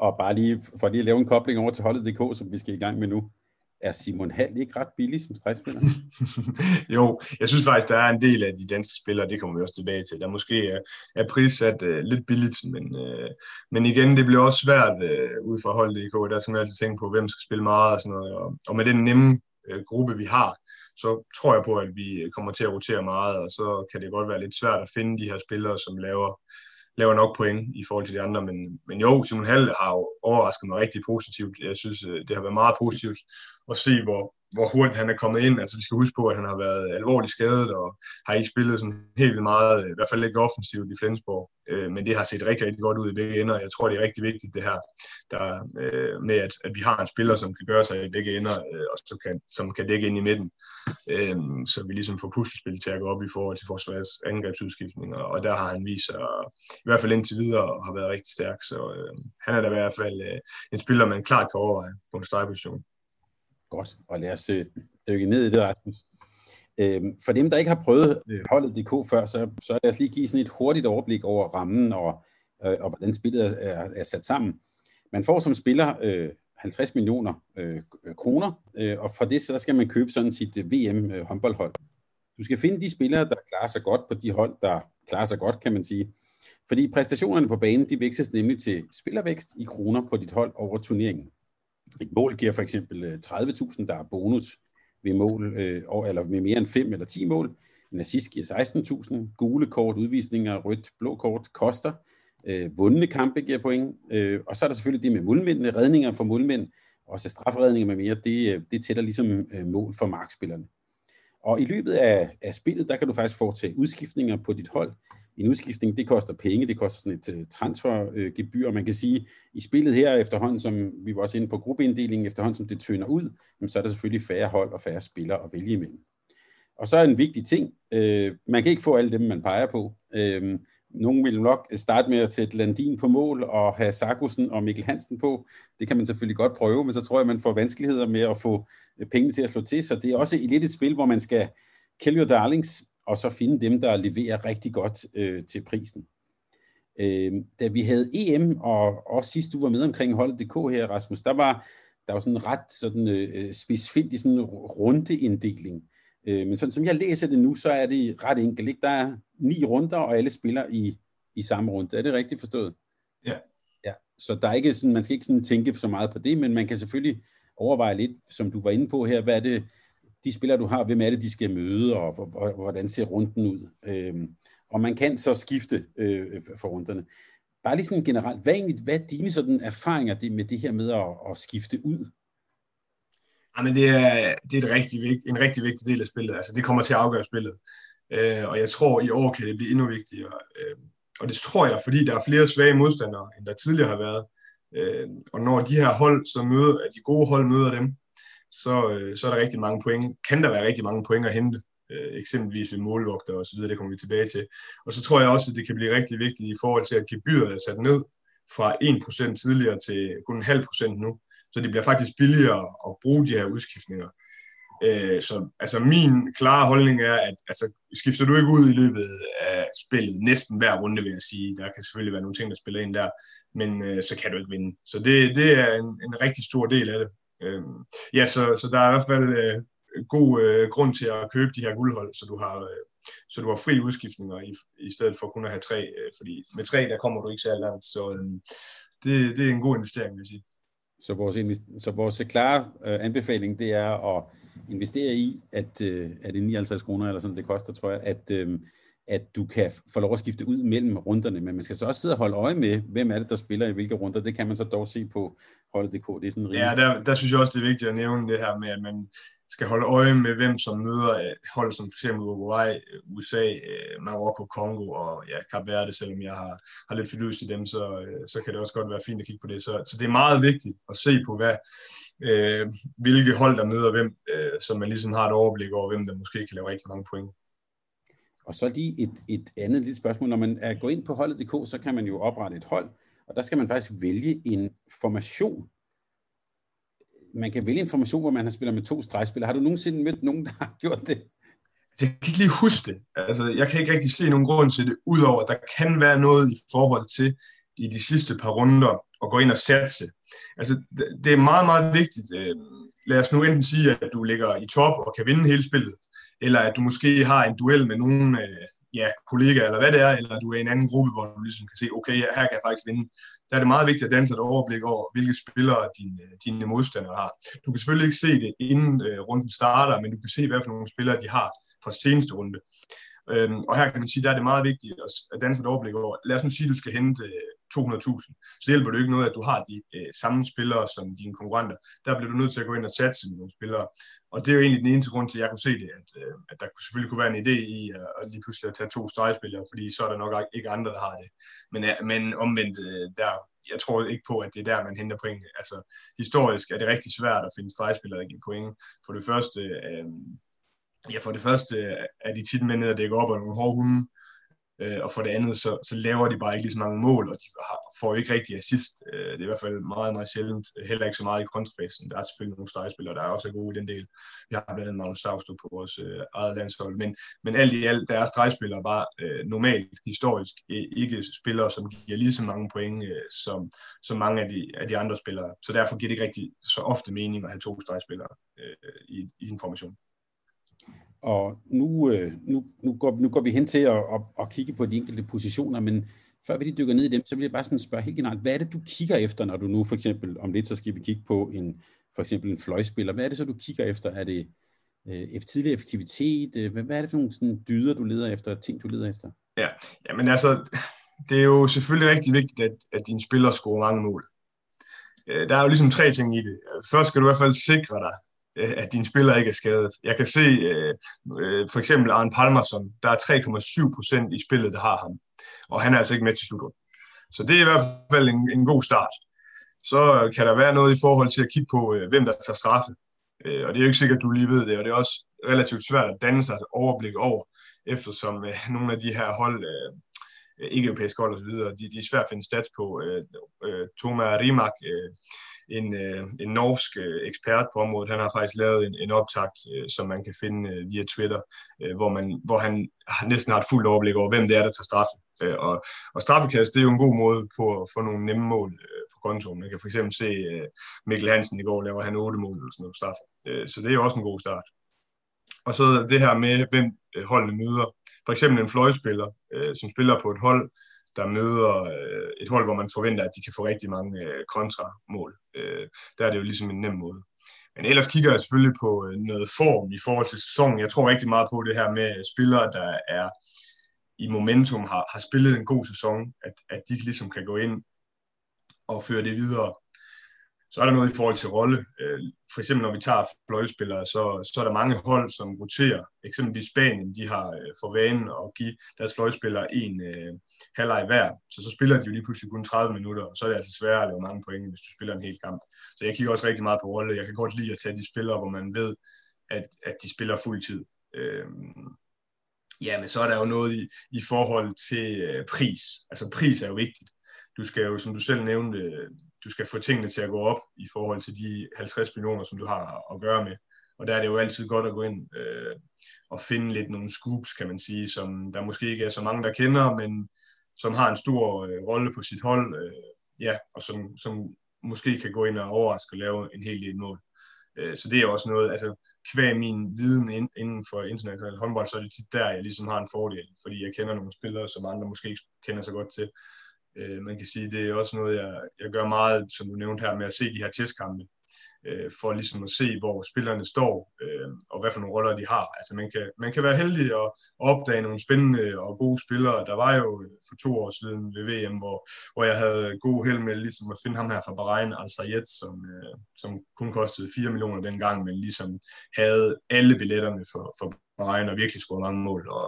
Og bare lige for lige at lave en kobling over til holdet.dk, som vi skal i gang med nu. Er Simon Hall ikke ret billig som stregspiller? jo, jeg synes faktisk, der er en del af de danske spillere, det kommer vi også tilbage til, der måske er, er prissat uh, lidt billigt, men, uh, men igen, det bliver også svært uh, ud fra holdet.dk, der skal man altid tænke på, hvem skal spille meget og sådan noget, og, og med den nemme uh, gruppe, vi har, så tror jeg på, at vi kommer til at rotere meget, og så kan det godt være lidt svært at finde de her spillere, som laver laver nok point i forhold til de andre, men, men jo, Simon Hall har jo overrasket mig rigtig positivt. Jeg synes, øh, det har været meget positivt og se, hvor, hvor hurtigt han er kommet ind. Altså, vi skal huske på, at han har været alvorligt skadet og har ikke spillet sådan helt vildt meget, i hvert fald ikke offensivt i Flensborg. Øh, men det har set rigtig, rigtig godt ud i begge ender. Jeg tror, det er rigtig vigtigt det her, der, øh, med at, at vi har en spiller, som kan gøre sig i begge ender, øh, og som kan, som kan dække ind i midten. Øh, så vi ligesom får puslespillet til at gå op i forhold til forsvarets angrebsudskiftninger, og der har han vist sig, i hvert fald indtil videre, har været rigtig stærk. Så øh, han er da i hvert fald øh, en spiller, man klart kan overveje på en stregposition. Godt, og lad os øh, dykke ned i det, Rasmus. Øhm, for dem, der ikke har prøvet øh, holdet DK før, så, så lad os lige give sådan et hurtigt overblik over rammen og, øh, og hvordan spillet er, er sat sammen. Man får som spiller øh, 50 millioner øh, kroner, øh, og for det så skal man købe sådan sit øh, VM øh, håndboldhold. Du skal finde de spillere, der klarer sig godt på de hold, der klarer sig godt, kan man sige. Fordi præstationerne på banen, de vækstes nemlig til spillervækst i kroner på dit hold over turneringen. Et mål giver for eksempel øh, 30.000, der er bonus ved mål, øh, eller med mere end 5 eller 10 mål, En assist giver 16.000. Gule kort, udvisninger, rødt, blå kort koster. Øh, vundne kampe giver point. Øh, og så er der selvfølgelig det med målmændene, redninger for målmænd, også strafredninger med mere. Det, øh, det tæller ligesom øh, mål for markspillerne. Og i løbet af, af spillet, der kan du faktisk foretage udskiftninger på dit hold. En udskiftning, det koster penge, det koster sådan et øh, transfergebyr, og man kan sige, i spillet her efterhånden, som vi var også inde på gruppeinddelingen, efterhånden som det tønder ud, så er der selvfølgelig færre hold og færre spillere at vælge imellem. Og så er en vigtig ting, øh, man kan ikke få alle dem, man peger på. Øh, nogen vil nok starte med at sætte Landin på mål og have Sarkusen og Mikkel Hansen på. Det kan man selvfølgelig godt prøve, men så tror jeg, man får vanskeligheder med at få øh, pengene til at slå til. Så det er også lidt et spil, hvor man skal kill your darlings, og så finde dem, der leverer rigtig godt øh, til prisen. Øh, da vi havde EM, og også sidst du var med omkring holdet.dk her, Rasmus, der var der var sådan ret sådan, øh, specifikt i sådan en rundeinddeling. Øh, men sådan som jeg læser det nu, så er det ret enkelt. Ikke? Der er ni runder, og alle spiller i, i samme runde. Er det rigtigt forstået? Ja. ja. Så der er ikke sådan, man skal ikke sådan tænke så meget på det, men man kan selvfølgelig overveje lidt, som du var inde på her, hvad er det, de spillere, du har, hvem er det, de skal møde, og, og, og hvordan ser runden ud. Øh, og man kan så skifte øh, for runderne. Bare lige sådan generelt, hvad egentlig, hvad er dine sådan erfaringer det, med det her med at, at skifte ud? Jamen, det er, det er et rigtig, en rigtig vigtig del af spillet. Altså, det kommer til at afgøre spillet. Øh, og jeg tror, i år kan det blive endnu vigtigere. Øh, og det tror jeg, fordi der er flere svage modstandere, end der tidligere har været. Øh, og når de her hold, så møder, de gode hold møder dem, så, øh, så er der rigtig mange point. Kan der være rigtig mange point at hente? Øh, eksempelvis ved målvogter og så videre, det kommer vi tilbage til. Og så tror jeg også, at det kan blive rigtig vigtigt i forhold til, at gebyret er sat ned fra 1% tidligere til kun en halv procent nu. Så det bliver faktisk billigere at bruge de her udskiftninger. Øh, så altså min klare holdning er, at altså, skifter du ikke ud i løbet af spillet næsten hver runde, vil jeg sige. Der kan selvfølgelig være nogle ting, der spiller ind der, men øh, så kan du ikke vinde. Så det, det er en, en rigtig stor del af det. Øh, ja, så, så der er i hvert fald øh, god øh, grund til at købe de her guldhold, så du har, øh, så du har fri udskiftninger i, i stedet for kun at have tre, øh, fordi med tre, der kommer du ikke særlig langt, så øh, det, det er en god investering, vil jeg sige. Så vores, så vores øh, klare øh, anbefaling, det er at investere i, at, øh, at det 59 kroner, eller sådan det koster, tror jeg, at, øh, at du kan få lov at skifte ud mellem runderne, men man skal så også sidde og holde øje med, hvem er det, der spiller i hvilke runder. Det kan man så dog se på holdet.dk. Det er sådan rimelig... Ja, der, der synes jeg også, det er vigtigt at nævne det her med, at man skal holde øje med, hvem som møder øh, hold som f.eks. Uruguay, øh, USA, øh, Marokko, Kongo og ja, Kap Verde, selvom jeg har, har lidt fordybelse i dem, så, så kan det også godt være fint at kigge på det. Så, så det er meget vigtigt at se på, hvad, øh, hvilke hold der møder hvem, øh, så man ligesom har et overblik over, hvem der måske kan lave rigtig mange point. Og så lige et, et andet lille spørgsmål. Når man er gået ind på holdet.dk, så kan man jo oprette et hold, og der skal man faktisk vælge en formation. Man kan vælge en formation, hvor man har spillet med to stregspillere. Har du nogensinde mødt nogen, der har gjort det? Jeg kan ikke lige huske det. Altså, jeg kan ikke rigtig se nogen grund til det, udover at der kan være noget i forhold til i de sidste par runder at gå ind og satse. Altså, det er meget, meget vigtigt. Øh, lad os nu enten sige, at du ligger i top og kan vinde hele spillet, eller at du måske har en duel med nogle øh, ja, kollegaer, eller hvad det er, eller du er i en anden gruppe, hvor du ligesom kan se, okay, her kan jeg faktisk vinde. Der er det meget vigtigt at danse et overblik over, hvilke spillere din, øh, dine modstandere har. Du kan selvfølgelig ikke se det, inden øh, runden starter, men du kan se, hvad for nogle spillere de har fra seneste runde. Øhm, og her kan man sige, der er det meget vigtigt at danse et overblik over. Lad os nu sige, at du skal hente øh, 200.000, så hjælper det ikke noget, at du har de øh, samme spillere som dine konkurrenter. Der bliver du nødt til at gå ind og satse med nogle spillere. Og det er jo egentlig den eneste grund til, at jeg kunne se det, at, øh, at der selvfølgelig kunne være en idé i at, at lige pludselig at tage to stregspillere, fordi så er der nok ikke andre, der har det. Men, ja, men omvendt, øh, der, jeg tror ikke på, at det er der, man henter point. Altså, historisk er det rigtig svært at finde stregspillere, der giver point. For det første, øh, ja, for det første øh, er de tit med ned og dække op af nogle hårde hunde, Øh, og for det andet, så, så laver de bare ikke lige så mange mål, og de har, får ikke rigtig assist. Øh, det er i hvert fald meget, meget sjældent. Heller ikke så meget i kontrafasen. Der er selvfølgelig nogle stregspillere, der er også gode i den del. Vi har blandt andet Magnus Stavstrup på vores øh, eget landshold. Men, men alt i alt, der er stregspillere bare øh, normalt, historisk, ikke spillere, som giver lige så mange point, øh, som, som mange af de, af de andre spillere. Så derfor giver det ikke rigtig så ofte mening at have to stregspillere øh, i, i en formation. Og nu, øh, nu, nu, går, nu går vi hen til at, at, at kigge på de enkelte positioner, men før vi lige dykker ned i dem, så vil jeg bare sådan spørge helt generelt, hvad er det, du kigger efter, når du nu for eksempel, om lidt, så skal vi kigge på en, for eksempel en fløjspiller. Hvad er det så, du kigger efter? Er det, øh, tidlig effektivitet? Øh, hvad, hvad er det for nogle sådan, dyder, du leder efter, ting, du leder efter? Ja, men altså, det er jo selvfølgelig rigtig vigtigt, at, at dine spillere scorer mange mål. Øh, der er jo ligesom tre ting i det. Først skal du i hvert fald sikre dig, Øh, at dine spillere ikke er skadet. Jeg kan se øh, øh, for eksempel Arne Palmerson, der er 3,7 procent i spillet, der har ham. Og han er altså ikke med til slutrunden. Så det er i hvert fald en, en god start. Så kan der være noget i forhold til at kigge på, øh, hvem der tager straffe. Øh, og det er jo ikke sikkert, at du lige ved det, og det er også relativt svært at danne sig et overblik over, eftersom øh, nogle af de her hold, øh, ikke-europæiske hold osv., de, de er svært at finde stats på. Øh, øh, Thomas Rimak, øh, en, øh, en norsk øh, ekspert på området, han har faktisk lavet en, en optakt, øh, som man kan finde øh, via Twitter, øh, hvor, man, hvor han næsten har et fuldt overblik over, hvem det er, der tager straffe. Øh, og, og straffekast, det er jo en god måde på at få nogle nemme mål øh, på kontoen. Man kan for eksempel se øh, Mikkel Hansen i går, laver han otte mål eller sådan noget straffe. Øh, så det er jo også en god start. Og så det her med, hvem øh, holdene møder. For eksempel en fløjspiller, øh, som spiller på et hold, der møder øh, et hold, hvor man forventer, at de kan få rigtig mange øh, kontramål. Øh, der er det jo ligesom en nem måde. Men ellers kigger jeg selvfølgelig på øh, noget form i forhold til sæsonen. Jeg tror rigtig meget på det her med spillere, der er i momentum, har, har spillet en god sæson, at, at de ligesom kan gå ind og føre det videre. Så er der noget i forhold til rolle. Øh, for eksempel når vi tager fløjspillere, så, så er der mange hold, som roterer. Eksempelvis Spanien, de har øh, for vanen at give deres fløjspillere en øh, halvleg hver. Så så spiller de jo lige pludselig kun 30 minutter, og så er det altså sværere at lave mange point, hvis du spiller en hel kamp. Så jeg kigger også rigtig meget på rolle. Jeg kan godt lide at tage de spillere, hvor man ved, at, at de spiller fuld tid. Øh, ja, men så er der jo noget i, i forhold til øh, pris. Altså pris er jo vigtigt. Du skal jo, som du selv nævnte, du skal få tingene til at gå op i forhold til de 50 millioner, som du har at gøre med. Og der er det jo altid godt at gå ind øh, og finde lidt nogle scoops, kan man sige, som der måske ikke er så mange, der kender, men som har en stor øh, rolle på sit hold, øh, ja, og som, som måske kan gå ind og overraske og lave en hel del mål. Øh, så det er også noget, altså kvæg min viden inden for international håndbold, så er det tit der, jeg ligesom har en fordel, fordi jeg kender nogle spillere, som andre måske ikke kender så godt til. Øh, man kan sige, det er også noget, jeg, jeg gør meget, som du nævnte her, med at se de her testkampe, øh, for ligesom at se, hvor spillerne står, øh, og hvad for nogle roller de har. Altså man kan, man kan være heldig at opdage nogle spændende og gode spillere. Der var jo for to år siden ved VM, hvor, hvor jeg havde god held med ligesom at finde ham her fra Bahrain, al Sayed, som, øh, som kun kostede 4 millioner dengang, men ligesom havde alle billetterne for, for Bahrain og virkelig scorede mange mål. Og,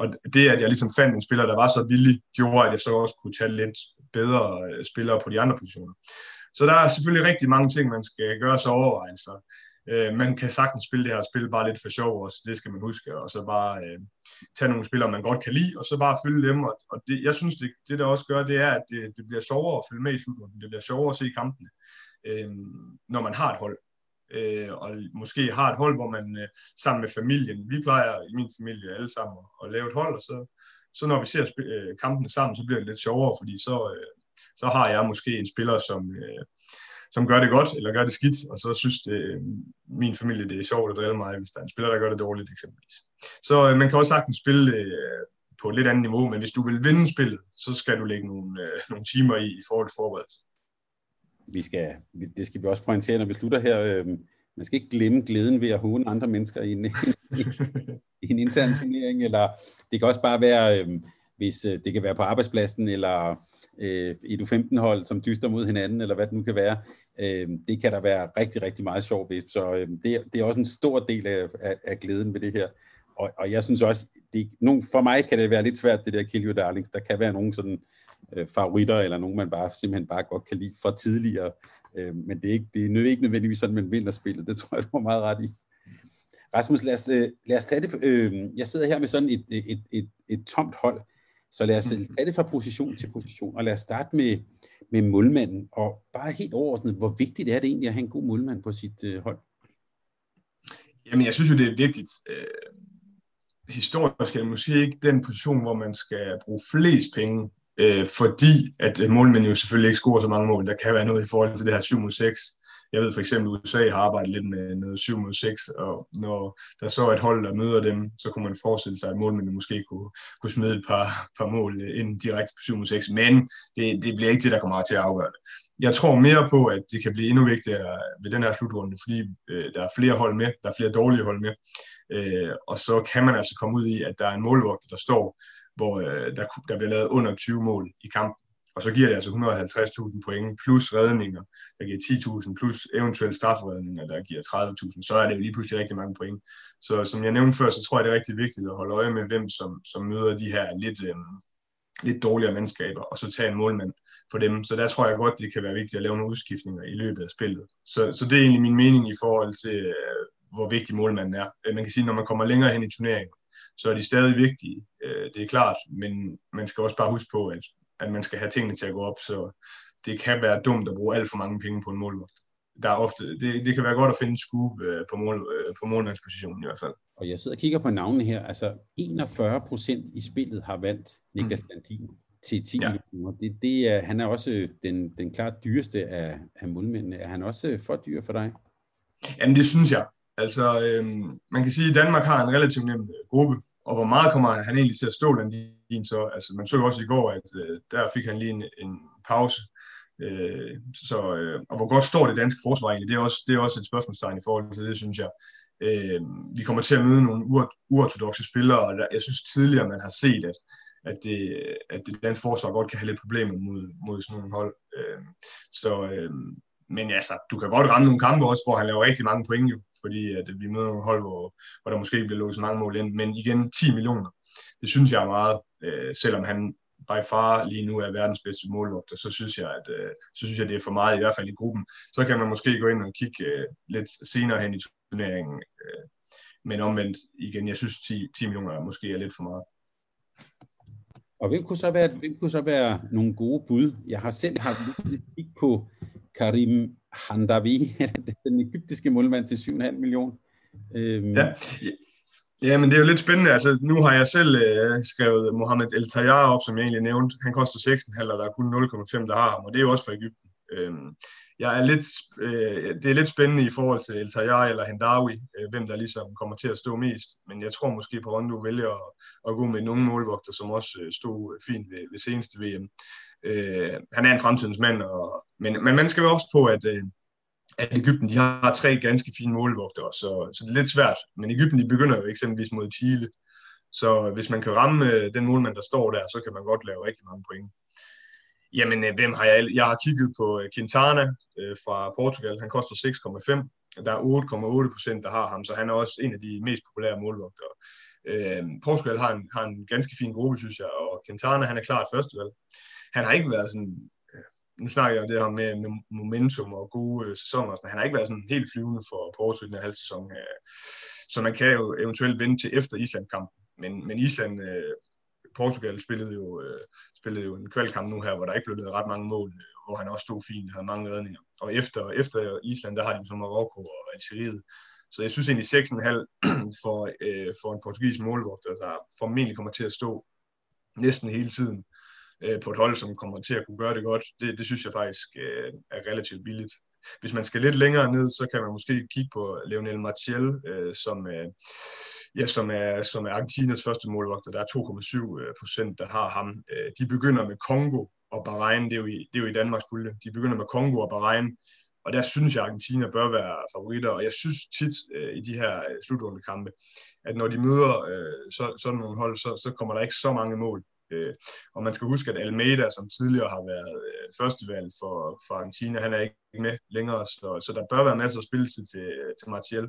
og det, at jeg ligesom fandt en spiller, der var så billig, gjorde, at jeg så også kunne tage lidt bedre øh, spillere på de andre positioner. Så der er selvfølgelig rigtig mange ting, man skal gøre sig overvejelser. Øh, man kan sagtens spille det her spil bare lidt for sjov også, det skal man huske, og så bare øh, tage nogle spillere, man godt kan lide, og så bare følge dem. Og, og det, jeg synes, det, det der også gør, det er, at det, det bliver sjovere at følge med i slutrunden. Det bliver sjovere at se kampene, øh, når man har et hold. Øh, og måske har et hold, hvor man øh, sammen med familien, vi plejer i min familie alle sammen at, at lave et hold, og så, så når vi ser øh, kampene sammen, så bliver det lidt sjovere, fordi så, øh, så har jeg måske en spiller, som, øh, som gør det godt, eller gør det skidt, og så synes det, øh, min familie, det er sjovt at drille mig, hvis der er en spiller, der gør det dårligt eksempelvis. Så øh, man kan også sagtens spille øh, på et lidt andet niveau, men hvis du vil vinde spillet, så skal du lægge nogle, øh, nogle timer i i forhold til forberedelse. Vi skal, det skal vi også pointere, når vi slutter her. Øh, man skal ikke glemme glæden ved at håne andre mennesker i en, i en intern turnering, eller det kan også bare være, øh, hvis øh, det kan være på arbejdspladsen, eller øh, et U15-hold, som dyster mod hinanden, eller hvad det nu kan være. Øh, det kan der være rigtig, rigtig meget sjov ved. Så øh, det, det er også en stor del af, af, af glæden ved det her. Og, og jeg synes også, det, nogen, for mig kan det være lidt svært, det der Kill Your Darlings. Der kan være nogle sådan øh, favoritter, eller nogen, man bare simpelthen bare godt kan lide fra tidligere. Øh, men det er, ikke, det er ikke nødvendigvis sådan, man vinder spillet. Det tror jeg, du har meget ret i. Rasmus, lad os, øh, lad os tage det. Øh, jeg sidder her med sådan et, et, et, et, et tomt hold. Så lad os mm. tage det fra position til position, og lad os starte med, med målmanden. Og bare helt overordnet, hvor vigtigt er det egentlig at have en god målmand på sit øh, hold? Jamen, jeg synes jo, det er vigtigt. Øh, historisk er det måske ikke den position, hvor man skal bruge flest penge, øh, fordi at øh, målmænd jo selvfølgelig ikke scorer så mange mål. Der kan være noget i forhold til det her 7 mod 6. Jeg ved for eksempel, at USA har arbejdet lidt med noget 7 mod 6, og når der så er et hold, der møder dem, så kunne man forestille sig, at målmændene måske kunne, kunne smide et par, par mål øh, ind direkte på 7 mod 6, men det, det bliver ikke det, der kommer til at afgøre det. Jeg tror mere på, at det kan blive endnu vigtigere ved den her slutrunde, fordi øh, der er flere hold med, der er flere dårlige hold med, øh, og så kan man altså komme ud i, at der er en målvogter, der står, hvor øh, der, der bliver lavet under 20 mål i kampen og så giver det altså 150.000 point plus redninger, der giver 10.000, plus eventuelle strafredninger, der giver 30.000, så er det jo lige pludselig rigtig mange point. Så som jeg nævnte før, så tror jeg, det er rigtig vigtigt at holde øje med, hvem som, som møder de her lidt, øhm, lidt dårligere mandskaber, og så tage en målmand for dem. Så der tror jeg godt, det kan være vigtigt at lave nogle udskiftninger i løbet af spillet. Så, så det er egentlig min mening i forhold til, øh, hvor vigtig målmanden er. Øh, man kan sige, når man kommer længere hen i turneringen, så er de stadig vigtige, øh, det er klart, men man skal også bare huske på, at at man skal have tingene til at gå op, så det kan være dumt at bruge alt for mange penge på en målvagt. Der er ofte, det, det kan være godt at finde en scoop øh, på, mål, øh, på målmandspositionen i hvert fald. Og jeg sidder og kigger på navnene her. Altså 41 procent i spillet har valgt Niklas mm. Landin til 10 ja. millioner. Det, det er, han er også den, den klart dyreste af, af målmændene. Er han også for dyr for dig? Jamen det synes jeg. Altså, øhm, man kan sige, at Danmark har en relativt nem gruppe, og hvor meget kommer han egentlig til at stå Landin så? Altså, man så jo også i går, at øh, der fik han lige en, en pause. Øh, så, øh, og hvor godt står det danske forsvar egentlig? Det er også, det er også et spørgsmålstegn i forhold til det, synes jeg. Øh, vi kommer til at møde nogle uortodoxe spillere, og der, jeg synes tidligere, man har set, at, at, det, at det danske forsvar godt kan have lidt problemer mod, mod sådan nogle hold. Øh, så, øh, men altså, du kan godt ramme nogle kampe også, hvor han laver rigtig mange point jo, fordi at vi møder nogle hold, hvor, hvor der måske bliver lukket så mange mål ind. Men igen, 10 millioner, det synes jeg er meget, øh, selvom han by far lige nu er verdens bedste målvogter, så synes jeg, at øh, så synes jeg, det er for meget, i hvert fald i gruppen. Så kan man måske gå ind og kigge øh, lidt senere hen i turneringen. Øh, men omvendt, igen, jeg synes 10, 10 millioner måske er lidt for meget. Og hvem kunne så være, hvem kunne så være nogle gode bud? Jeg har selv haft lidt kig på Karim Handavi, den egyptiske målmand til 7,5 millioner. Øhm. Ja. ja, men det er jo lidt spændende. Altså, nu har jeg selv øh, skrevet Mohamed El Tayar op, som jeg egentlig nævnte. Han koster 6,5, og der er kun 0,5, der har ham, og det er jo også for Ægypten. Øhm, jeg er lidt, øh, det er lidt spændende i forhold til El Tayar eller Hendawi, øh, hvem der ligesom kommer til at stå mest. Men jeg tror måske, på Rondo vælger at, at gå med nogle målvogter, som også øh, stod fint ved, ved seneste VM. Øh, han er en fremtidens mand, og, men, men man skal være også på, at, øh, at Ægypten de har tre ganske fine målvogtere, så, så det er lidt svært. Men Ægypten de begynder jo eksempelvis mod Chile, så hvis man kan ramme øh, den målmand, der står der, så kan man godt lave rigtig mange point. Jamen, øh, hvem har jeg? Jeg har kigget på øh, Quintana øh, fra Portugal. Han koster 6,5. Der er 8,8 procent, der har ham, så han er også en af de mest populære målvogtere. Øh, Portugal har en, har en ganske fin gruppe, synes jeg, og Quintana, han er klart førstevalg han har ikke været sådan, øh, nu snakker jeg om det her med, med momentum og gode øh, sæsoner, men han har ikke været sådan helt flyvende for Porto i den her halv sæson. Øh, så man kan jo eventuelt vente til efter Island-kampen. Men, men Island, øh, Portugal spillede jo, øh, spillede jo en kvalkamp nu her, hvor der ikke blev lavet ret mange mål, øh, hvor han også stod fint, havde mange redninger. Og efter, efter Island, der har de så Marokko og Algeriet. Så jeg synes egentlig 6,5 for, øh, for en portugisisk målvogter, der formentlig kommer til at stå næsten hele tiden øh, på et hold, som kommer til at kunne gøre det godt, det, det synes jeg faktisk øh, er relativt billigt. Hvis man skal lidt længere ned, så kan man måske kigge på Leonel Martial, øh, som, øh, ja, som, er, som er Argentinas første målvogter. Der er 2,7 øh, procent, der har ham. Øh, de begynder med Kongo og Bahrain, det er jo i, det er jo i Danmarks pulje. De begynder med Kongo og Bahrain, og der synes jeg, at Argentina bør være favoritter, og jeg synes tit øh, i de her øh, slutrunde slutrundekampe, at når de møder øh, så, sådan nogle hold, så, så kommer der ikke så mange mål. Øh, og man skal huske, at Almeida, som tidligere har været øh, førstevalg for, for Argentina, han er ikke med længere, så, så der bør være masser af spilletid til, øh, til Martial.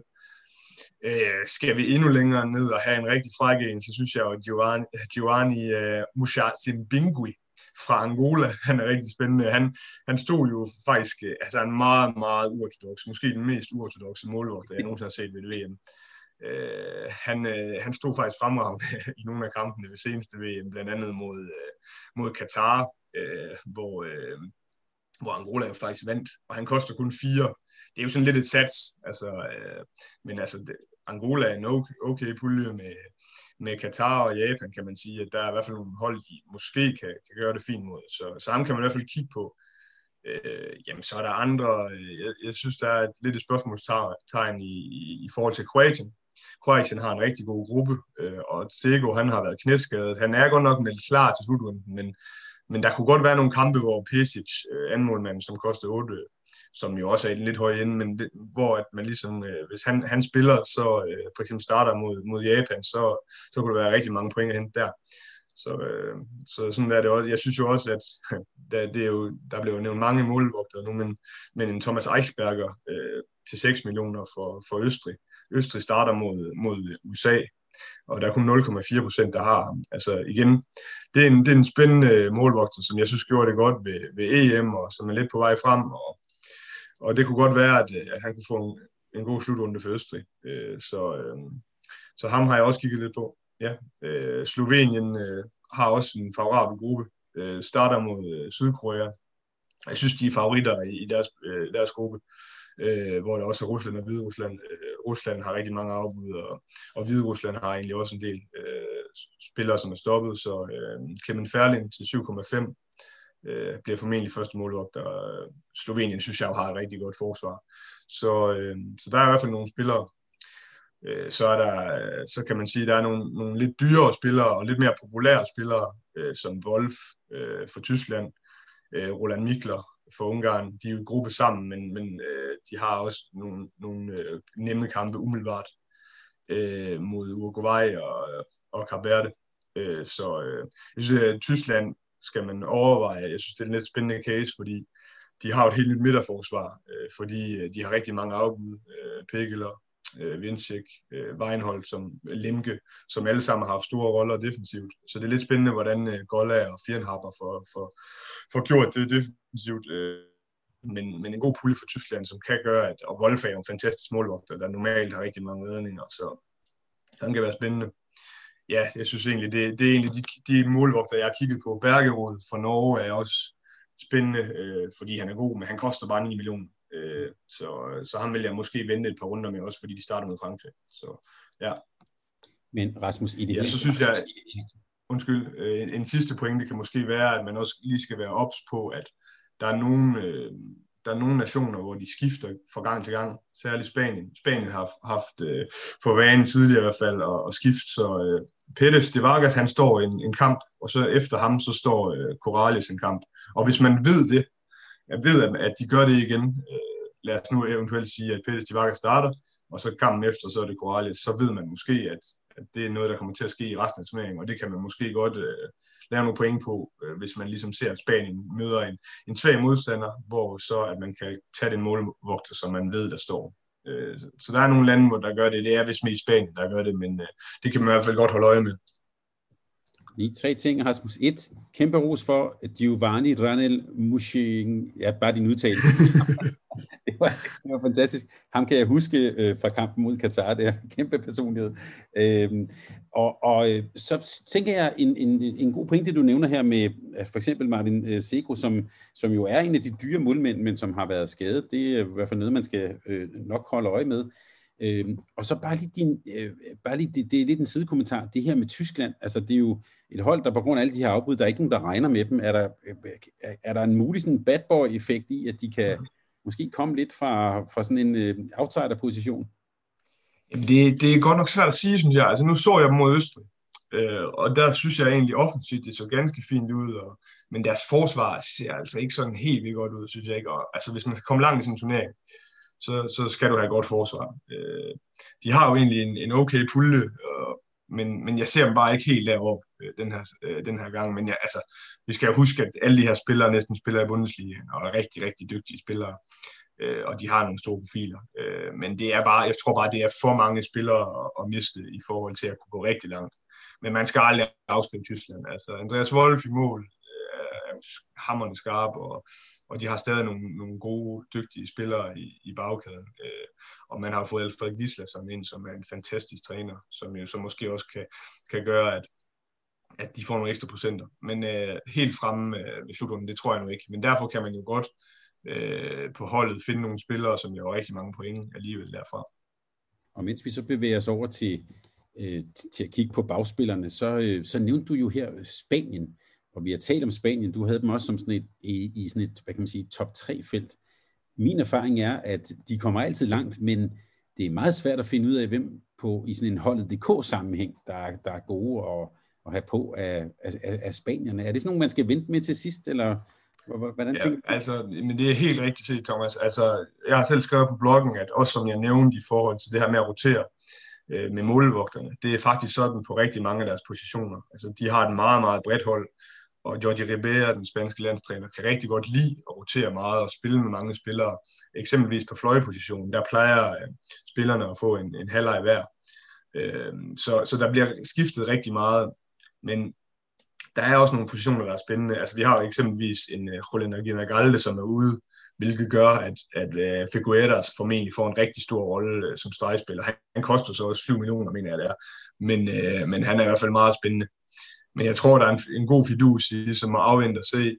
Øh, skal vi endnu længere ned og have en rigtig fræk en, så synes jeg jo, at Giovanni, Giovanni øh, uh, Mushazimbingui fra Angola, han er rigtig spændende. Han, han stod jo faktisk, øh, altså en meget, meget uortodox, måske den mest uortodoxe målvogter, jeg nogensinde har set ved VM. Øh, han, øh, han stod faktisk fremragende i nogle af kampene ved seneste VM, blandt andet mod, øh, mod Katar, øh, hvor, øh, hvor Angola jo faktisk vandt, og han koster kun fire. Det er jo sådan lidt et sats, altså, øh, men altså, det, Angola er en okay, okay pulje med, med Katar og Japan, kan man sige, at der er i hvert fald nogle hold, de måske kan, kan gøre det fint mod. Så, sammen kan man i hvert fald kigge på. øh, jamen så er der andre, øh, jeg, jeg synes, der er et, lidt et spørgsmålstegn i, i, i forhold til Kroatien. Kroatien har en rigtig god gruppe, øh, og Sego, han har været knæskadet. Han er godt nok meldt klar til slutrunden, men, men der kunne godt være nogle kampe, hvor Pesic, øh, anmålmanden, som kostede 8, som jo også er lidt høj ende, men det, hvor at man ligesom, øh, hvis han, han spiller, så øh, for eksempel starter mod, mod Japan, så, så kunne der være rigtig mange point at hente der. Så, øh, så sådan er det også. Jeg synes jo også, at der, det er jo, der blev nævnt mange målvogtere nu, men, men en Thomas Eichberger øh, til 6 millioner for, for Østrig. Østrig starter mod, mod USA, og der er kun 0,4 procent, der har ham. Altså igen, det er en, det er en spændende øh, målvogter, som jeg synes gjorde det godt ved, ved EM, og som er lidt på vej frem, og, og det kunne godt være, at, øh, at han kunne få en, en god slutrunde for Østrig. Øh, så, øh, så ham har jeg også kigget lidt på. Ja, øh, Slovenien øh, har også en favorabel gruppe. Øh, starter mod øh, Sydkorea. Jeg synes, de er favoritter i, i deres, øh, deres gruppe, øh, hvor der også er Rusland og Hvide Rusland. Øh, Rusland har rigtig mange afbud, og, og Hvide Rusland har egentlig også en del øh, spillere, som er stoppet. Så øh, Clement Ferling til 7,5 øh, bliver formentlig første målvogter. Øh, Slovenien synes jeg jo har et rigtig godt forsvar. Så, øh, så der er i hvert fald nogle spillere, øh, så er der, så kan man sige, at der er nogle, nogle lidt dyrere spillere og lidt mere populære spillere, øh, som Wolf øh, for Tyskland, øh, Roland Mikler for Ungarn. De er jo i gruppe sammen, men, men øh, de har også nogle, nogle øh, nemme kampe umiddelbart øh, mod Uruguay og, og Verde. Øh, så øh, jeg synes, at Tyskland skal man overveje. Jeg synes, det er en lidt spændende case, fordi de har et helt nyt midterforsvar, øh, fordi øh, de har rigtig mange afbud. Øh, Pekeler, øh, Vincek, øh, Weinhold, som Limke, som alle sammen har haft store roller defensivt. Så det er lidt spændende, hvordan øh, Golla og Fjernhaber får, får, får gjort det defensivt. Øh, men, men en god pulje for Tyskland, som kan gøre, at, og Wolf er jo en fantastisk målvogter, der normalt har rigtig mange redninger, så han kan være spændende. Ja, jeg synes egentlig, det, det er egentlig de, de målvogter, jeg har kigget på. Bergerud fra Norge er også spændende, øh, fordi han er god, men han koster bare 9 millioner. Øh, så, så ham vil jeg måske vente et par runder med, også fordi de starter med Frankrig. Så ja. Men Rasmus, i det ja, så synes jeg, undskyld, øh, en, sidste pointe kan måske være, at man også lige skal være ops på, at der er nogle, øh, der er nogle nationer, hvor de skifter fra gang til gang, særligt Spanien. Spanien har haft øh, for vanen tidligere i hvert fald at, at skifte, så øh, Pettis de Vargas, han står en, en kamp, og så efter ham, så står øh, Corrales en kamp. Og hvis man ved det, jeg ved, at, at de gør det igen. Øh, lad os nu eventuelt sige, at Pettis Divaca starter, og så kampen efter, så er det Corrales, så ved man måske, at, at det er noget, der kommer til at ske i resten af turneringen, og det kan man måske godt øh, lave nogle point på, øh, hvis man ligesom ser, at Spanien møder en, en svag modstander, hvor så at man kan tage den målvogter, som man ved, der står. Øh, så der er nogle lande, hvor der gør det. Det er vist mest Spanien, der gør det, men øh, det kan man i hvert fald godt holde øje med. Lige tre ting, Rasmus. Et, kæmpe ros for Giovanni Ranel Mushing. Ja, bare din udtalelse. det, var, det var fantastisk. Ham kan jeg huske øh, fra kampen mod Katar. Det er en kæmpe personlighed. Øhm, og, og øh, så tænker jeg, en, en, en god pointe, du nævner her med øh, for eksempel Martin øh, Seko, som, som jo er en af de dyre målmænd, men som har været skadet. Det er i hvert fald noget, man skal øh, nok holde øje med. Øh, og så bare lige, din, øh, bare lige det, det er lidt en sidekommentar. Det her med Tyskland, altså det er jo et hold, der på grund af alle de her afbud, der er ikke nogen, der regner med dem. Er der, er, er der en mulig sådan bad boy-effekt i, at de kan måske komme lidt fra, fra sådan en øh, outsider-position? Det, det er godt nok svært at sige, synes jeg. Altså nu så jeg dem mod Østrig, øh, og der synes jeg egentlig offensivt, det så ganske fint ud, og, men deres forsvar ser altså ikke sådan helt vildt godt ud, synes jeg ikke. Og, altså hvis man skal komme langt i sådan en turnering, så, så skal du have godt forsvar. Øh, de har jo egentlig en, en okay pulje, øh, men, men jeg ser dem bare ikke helt deroppe øh, den, her, øh, den her gang. Men jeg, altså, vi skal jo huske, at alle de her spillere næsten spiller i Bundesliga, og er rigtig, rigtig dygtige spillere, øh, og de har nogle store profiler. Øh, men det er bare, jeg tror bare, det er for mange spillere at, at miste i forhold til at kunne gå rigtig langt. Men man skal aldrig afskrive Tyskland. Altså, Andreas Wolf i mål øh, er jo skarp, og og de har stadig nogle, nogle gode, dygtige spillere i, i bagkæden. Øh, og man har fået Alfred Gislason ind, som er en fantastisk træner, som jo så måske også kan, kan gøre, at, at de får nogle ekstra procenter. Men øh, helt fremme øh, ved slutrunden, det tror jeg nu ikke. Men derfor kan man jo godt øh, på holdet finde nogle spillere, som jo har rigtig mange point alligevel derfra. Og mens vi så bevæger os over til, øh, til at kigge på bagspillerne, så, øh, så nævnte du jo her Spanien og vi har talt om Spanien, du havde dem også som sådan et, i, i sådan et, hvad kan man sige, top 3 felt. Min erfaring er, at de kommer altid langt, men det er meget svært at finde ud af, hvem på i sådan en holdet DK-sammenhæng, der, der er gode at, at have på af, af, af Spanierne. Er det sådan nogle, man skal vente med til sidst, eller hvordan ja, altså, men det er helt rigtigt set, Thomas. Altså, jeg har selv skrevet på bloggen, at også som jeg nævnte i forhold til det her med at rotere øh, med målvogterne, det er faktisk sådan på rigtig mange af deres positioner. Altså, de har et meget, meget bredt hold, og Jorge Ribera, den spanske landstræner, kan rigtig godt lide at rotere meget og spille med mange spillere. Eksempelvis på fløjepositionen, der plejer øh, spillerne at få en, en halvleg hver. Øh, så, så der bliver skiftet rigtig meget, men der er også nogle positioner, der er spændende. Altså, vi har eksempelvis en øh, uh, Julian Aguinaldo, som er ude, hvilket gør, at, at uh, Figueras formentlig får en rigtig stor rolle øh, som stregspiller. Han, han koster så også 7 millioner, mener jeg det er. Men, men han er i hvert fald meget spændende. Men jeg tror, der er en, en god fidus i som at afvente og se.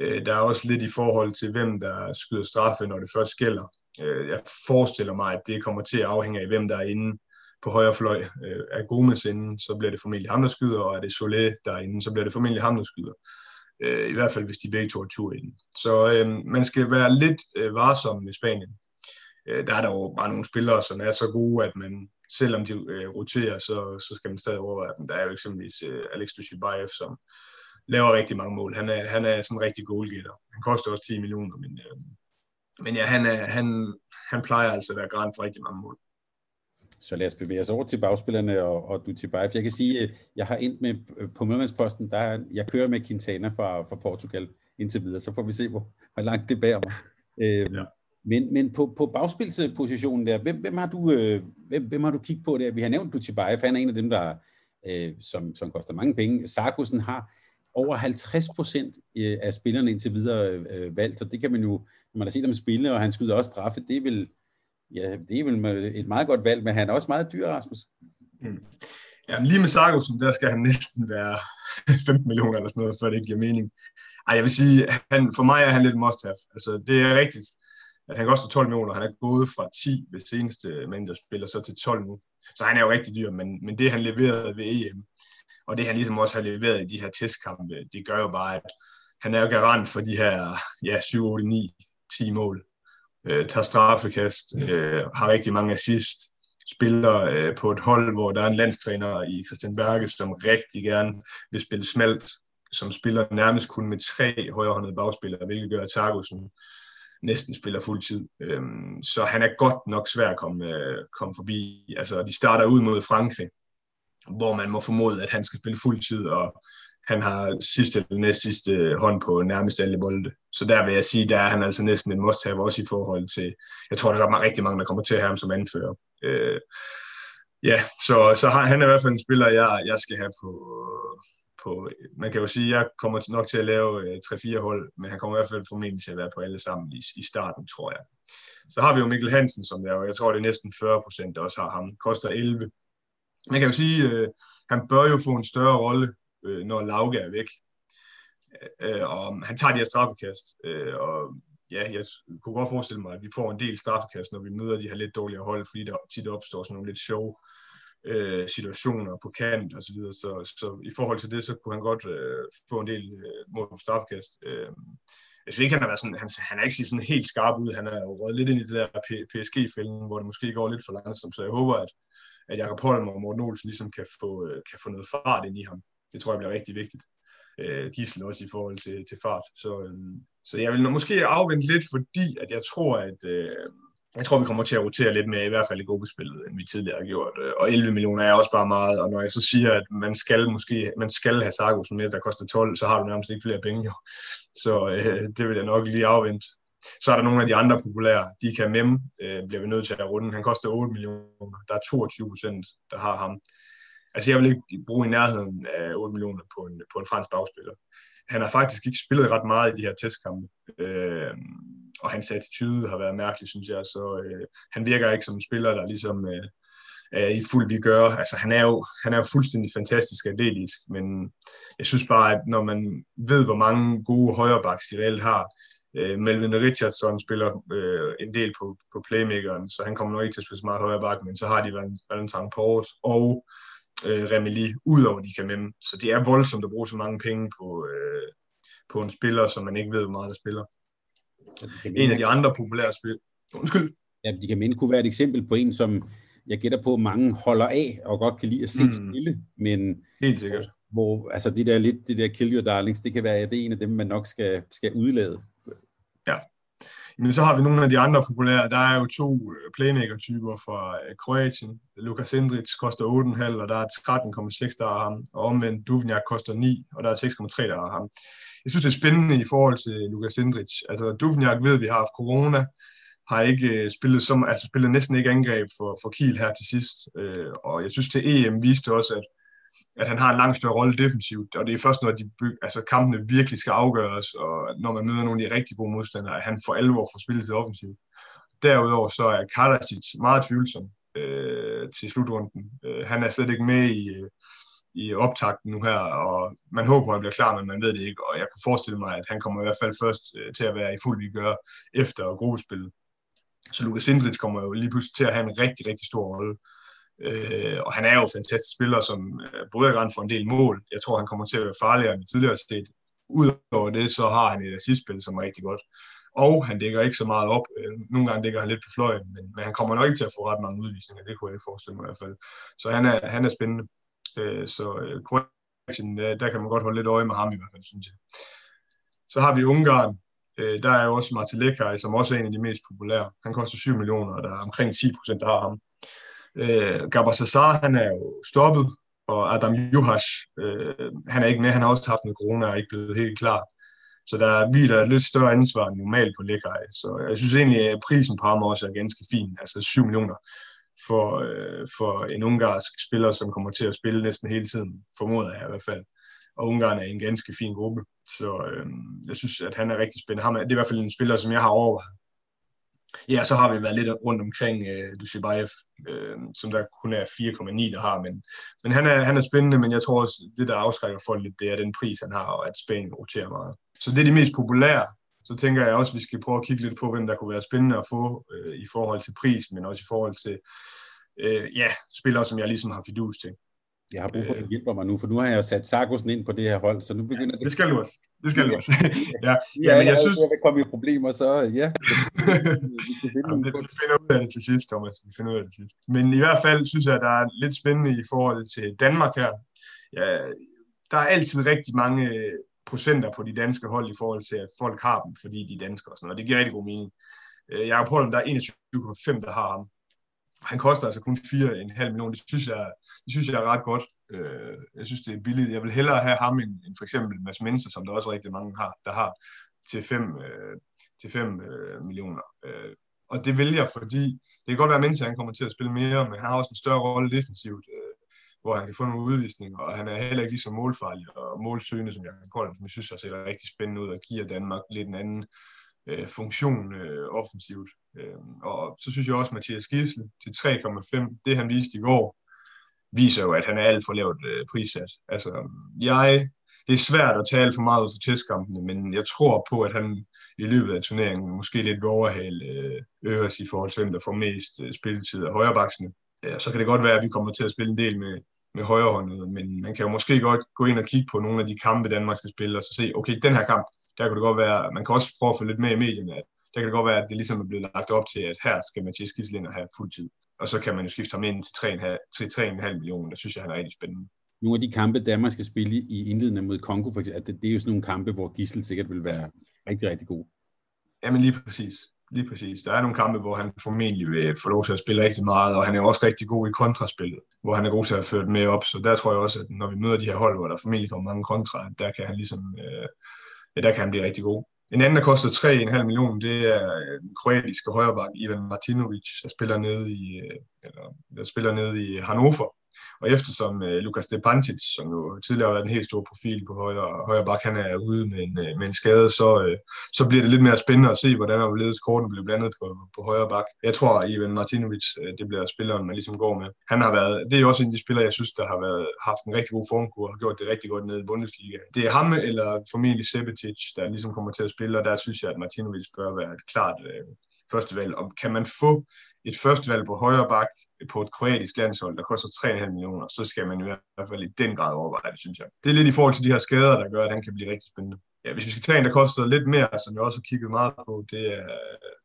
Øh, der er også lidt i forhold til, hvem der skyder straffe, når det først gælder. Øh, jeg forestiller mig, at det kommer til at afhænge af, hvem der er inde på højre fløj. Øh, er Gomes inde, så bliver det formentlig ham, der skyder, og er det Solé der er inde, så bliver det formentlig ham, der skyder. Øh, I hvert fald, hvis de begge to er tur inde. Så øh, man skal være lidt øh, varsom med Spanien. Øh, der er der jo bare nogle spillere, som er så gode, at man, selvom de øh, roterer, så, så skal man stadig overveje dem. Der er jo eksempelvis øh, Alex Dushibayev, som laver rigtig mange mål. Han er, han er sådan en rigtig goalgetter. Han koster også 10 millioner, men, øh, men ja, han, er, han, han plejer altså at være græn for rigtig mange mål. Så lad os bevæge os over til bagspillerne og, og du til Bayern. Jeg kan sige, at jeg har endt med øh, på Mødmandsposten, der jeg kører med Quintana fra, fra Portugal indtil videre, så får vi se, hvor, hvor langt det bærer mig. Øh, ja. Men, men på, på bagspilspositionen der, hvem, hvem, har du, øh, hvem, hvem har du kigget på der? Vi har nævnt Dutibay, for han er en af dem, der, øh, som, som koster mange penge. Sarkusen har over 50 procent øh, af spillerne indtil videre øh, valgt, så det kan man jo, når man har set ham spille, og han skyder også straffe, det vil, Ja, det er vel et meget godt valg, men han er også meget dyr, Rasmus. Mm. Ja, lige med Sarkusen, der skal han næsten være 15 millioner eller sådan noget, før det ikke giver mening. Ej, jeg vil sige, han, for mig er han lidt must have. Altså, det er rigtigt, at han koster 12 millioner. Han er gået fra 10 ved seneste der spiller, så til 12 nu. Så han er jo rigtig dyr, men, men det han leverede ved EM, og det han ligesom også har leveret i de her testkampe, det gør jo bare, at han er jo garant for de her ja, 7, 8, 9, 10 mål øh, tager straffekast, øh, har rigtig mange assist, spiller øh, på et hold, hvor der er en landstræner i Christian Berge, som rigtig gerne vil spille smalt, som spiller nærmest kun med tre højrehåndede bagspillere, hvilket gør, at Targusen næsten spiller fuldtid. Øhm, så han er godt nok svær at komme, øh, komme forbi. Altså, de starter ud mod Frankrig, hvor man må formode, at han skal spille fuldtid, og han har sidste eller næst sidste hånd på nærmest alle bolde. Så der vil jeg sige, der er han altså næsten en must-have også i forhold til, jeg tror, der er rigtig mange, der kommer til at have ham som anfører. Øh, ja, så, så har, han er i hvert fald en spiller, jeg, jeg skal have på, på, man kan jo sige, at jeg kommer nok til at lave øh, 3-4 hold, men han kommer i hvert fald formentlig til at være på alle sammen i, i starten, tror jeg. Så har vi jo Mikkel Hansen, som der, jeg tror, det er næsten 40 procent, der også har ham. Koster 11. Man kan jo sige, øh, han bør jo få en større rolle øh, når Lauke er væk. Øh, øh, og han tager de her straffekast, øh, og ja, jeg kunne godt forestille mig, at vi får en del straffekast, når vi møder de her lidt dårligere hold, fordi der tit opstår sådan nogle lidt sjove øh, situationer på kant og så videre. Så, så i forhold til det, så kunne han godt øh, få en del øh, mål på strafkast. Øh, jeg synes ikke, han har været sådan, han, han er ikke sådan helt skarp ud. Han er jo røget lidt ind i det der PSG-fælden, hvor det måske går lidt for langsomt. Så jeg håber, at, at Jakob Holm og Morten Olsen ligesom kan få, øh, kan få noget fart ind i ham det tror jeg bliver rigtig vigtigt. Øh, Gissel også i forhold til, til fart. Så, øh, så jeg vil måske afvente lidt, fordi at jeg tror, at øh, jeg tror, vi kommer til at rotere lidt mere, i hvert fald i gruppespillet, end vi tidligere har gjort. Øh, og 11 millioner er også bare meget, og når jeg så siger, at man skal måske man skal have Sargus med, der koster 12, så har du nærmest ikke flere penge. Jo. Så øh, det vil jeg nok lige afvente. Så er der nogle af de andre populære. De kan Mem øh, bliver vi nødt til at runde. Han koster 8 millioner. Der er 22 procent, der har ham. Altså jeg vil ikke bruge i nærheden af 8 millioner på en, på en fransk bagspiller. Han har faktisk ikke spillet ret meget i de her testkampe, øh, og hans attitude har været mærkelig, synes jeg, så øh, han virker ikke som en spiller, der ligesom øh, er i fuld vi gør. Altså han er jo, han er jo fuldstændig fantastisk atletisk, men jeg synes bare, at når man ved, hvor mange gode højrebacks de reelt har, øh, Melvin Richardson spiller øh, en del på, på playmakeren, så han kommer nok ikke til at spille så meget højre bak, men så har de Valentine Port og øh, Remeli, udover de kan med Så det er voldsomt at bruge så mange penge på, øh, på en spiller, som man ikke ved, hvor meget der spiller. En af de andre populære spil. Undskyld. Ja, de kan minde kunne være et eksempel på en, som jeg gætter på, mange holder af og godt kan lide at se mm. spille, men Helt sikkert. Hvor, altså det der lidt, det der kill your darlings, det kan være, at det er en af dem, man nok skal, skal udlade. Ja. Men så har vi nogle af de andre populære. Der er jo to øh, playmaker-typer fra øh, Kroatien. Lukas Indric koster 8,5, og der er 13,6, der er ham. Og omvendt Duvnjak koster 9, og der er 6,3, der er ham. Jeg synes, det er spændende i forhold til Lukas Indric. Altså Duvnjak ved, at vi har haft corona, har ikke øh, spillet, som, altså spillet næsten ikke angreb for, for Kiel her til sidst. Øh, og jeg synes, til EM viste også, at at han har en langt større rolle defensivt, og det er først, når de byg, altså kampene virkelig skal afgøres, og når man møder nogle af de rigtig gode modstandere, at han for alvor får spillet til offensivt. Derudover så er Kardasic meget tvivlsom øh, til slutrunden. Øh, han er slet ikke med i, øh, i optakten nu her, og man håber, at han bliver klar, men man ved det ikke, og jeg kan forestille mig, at han kommer i hvert fald først øh, til at være i fuld vigør efter gruppespillet. Så Lukas Indrich kommer jo lige pludselig til at have en rigtig, rigtig stor rolle. Øh, og han er jo en fantastisk spiller, som bryder både for en del mål. Jeg tror, han kommer til at være farligere end tidligere set. Udover det, så har han et assistspil, som er rigtig godt. Og han dækker ikke så meget op. Øh, nogle gange dækker han lidt på fløjen, men, men han kommer nok ikke til at få ret mange udvisninger. Det kunne jeg ikke forestille mig i hvert fald. Så han er, han er spændende. Øh, så øh, Kroatien, øh, der kan man godt holde lidt øje med ham i hvert fald, synes jeg. Så har vi Ungarn. Øh, der er jo også Martin Lekai, som også er en af de mest populære. Han koster 7 millioner, og der er omkring 10 procent, der har ham. Øh, Gabar Sassar, han er jo stoppet, og Adam Juhas, øh, han er ikke med, han har også haft en corona og er ikke blevet helt klar. Så der hviler et lidt større ansvar end normalt på Lækaj. Så jeg synes egentlig, at prisen på ham også er ganske fin. Altså 7 millioner for, øh, for en ungarsk spiller, som kommer til at spille næsten hele tiden, formoder jeg i hvert fald. Og Ungarn er en ganske fin gruppe. Så øh, jeg synes, at han er rigtig spændende. Ham er, det er i hvert fald en spiller, som jeg har overvejet Ja, så har vi været lidt rundt omkring øh, Dushibayev, øh, som der kun er 4,9, der har, men, men han, er, han er spændende, men jeg tror også, det der afskrækker folk lidt, det er den pris, han har, og at Spanien roterer meget. Så det er de mest populære. Så tænker jeg også, at vi skal prøve at kigge lidt på, hvem der kunne være spændende at få uh, i forhold til pris, men også i forhold til uh, ja, spillere, som jeg ligesom har fidus til. Jeg har brug for, at du hjælper mig nu, for nu har jeg sat Sargussen ind på det her hold, så nu begynder ja, det. Det skal du også. Det skal du også. ja, ja, men jeg synes... Jeg vil komme i problemer, så ja. vi skal finde ja, vi finder ud af det til sidst, Thomas. Vi finder ud af det til sidst. Men i hvert fald synes jeg, at der er lidt spændende i forhold til Danmark her. Ja, der er altid rigtig mange procenter på de danske hold i forhold til, at folk har dem, fordi de er danskere og sådan noget. Og det giver rigtig god mening. Øh, jeg har der er 21,5, der har ham. Han koster altså kun 4,5 millioner. Det synes jeg, det synes jeg er ret godt. Øh, jeg synes, det er billigt. Jeg vil hellere have ham end, end for eksempel Mads Menser, som der også rigtig mange har, der har til 5 øh, til 5 øh, millioner. Øh, og det vil jeg, fordi det kan godt være, at Mensa han kommer til at spille mere, men han har også en større rolle defensivt, øh, hvor han kan få nogle udvisninger, og han er heller ikke lige så målfarlig og målsøgende, som jeg kan som jeg synes har ser rigtig spændende ud og giver Danmark lidt en anden øh, funktion øh, offensivt. Øh, og så synes jeg også, at Mathias Gisle til 3,5, det han viste i går, viser jo, at han er alt for lavt øh, prissat. Altså, jeg, det er svært at tale for meget ud for testkampene, men jeg tror på, at han i løbet af turneringen måske lidt vil overhale øh, Øvers i forhold til, hvem der får mest øh, spilletid af højrebaksene. Ja, så kan det godt være, at vi kommer til at spille en del med, med højrehåndet, men man kan jo måske godt gå ind og kigge på nogle af de kampe, Danmark skal spille, og så se, okay, den her kamp, der kan det godt være, man kan også prøve at få lidt med i medierne, at der kan det godt være, at det ligesom er blevet lagt op til, at her skal Mathias Gislinder have fuld tid og så kan man jo skifte ham ind til 3,5 millioner. Det synes jeg, han er rigtig spændende. Nogle af de kampe, Danmark skal spille i indledende mod Kongo, for eksempel, det, det er jo sådan nogle kampe, hvor Gissel sikkert vil være rigtig, rigtig god. Jamen lige præcis. Lige præcis. Der er nogle kampe, hvor han formentlig vil få lov til at spille rigtig meget, og han er også rigtig god i kontraspillet, hvor han er god til at føre det med op. Så der tror jeg også, at når vi møder de her hold, hvor der formentlig kommer mange kontra, der kan han ligesom, øh, ja, der kan han blive rigtig god. En anden, der koster 3,5 millioner, det er øh, den kroatiske højreback Ivan Martinovic, der spiller nede i, øh, eller, der spiller nede i Hannover. Og eftersom øh, Lukas Stepancic, som jo tidligere har været en helt stor profil på højre, højre bak, han er ude med en, øh, med en skade, så, øh, så bliver det lidt mere spændende at se, hvordan der korten bliver blandet på, på højre bak. Jeg tror, at Ivan Martinovic, øh, det bliver spilleren, man ligesom går med. Han har været, det er jo også en af de spillere, jeg synes, der har været, haft en rigtig god formkur og har gjort det rigtig godt nede i Bundesliga. Det er ham eller formentlig Sebetic, der ligesom kommer til at spille, og der synes jeg, at Martinovic bør være et klart øh, førstevalg. Og kan man få et førstevalg på højre bak, på et kroatisk landshold, der koster 3,5 millioner, så skal man i hvert fald i den grad overveje det, synes jeg. Det er lidt i forhold til de her skader, der gør, at han kan blive rigtig spændende. Ja, hvis vi skal tage en, der koster lidt mere, som jeg også har kigget meget på, det er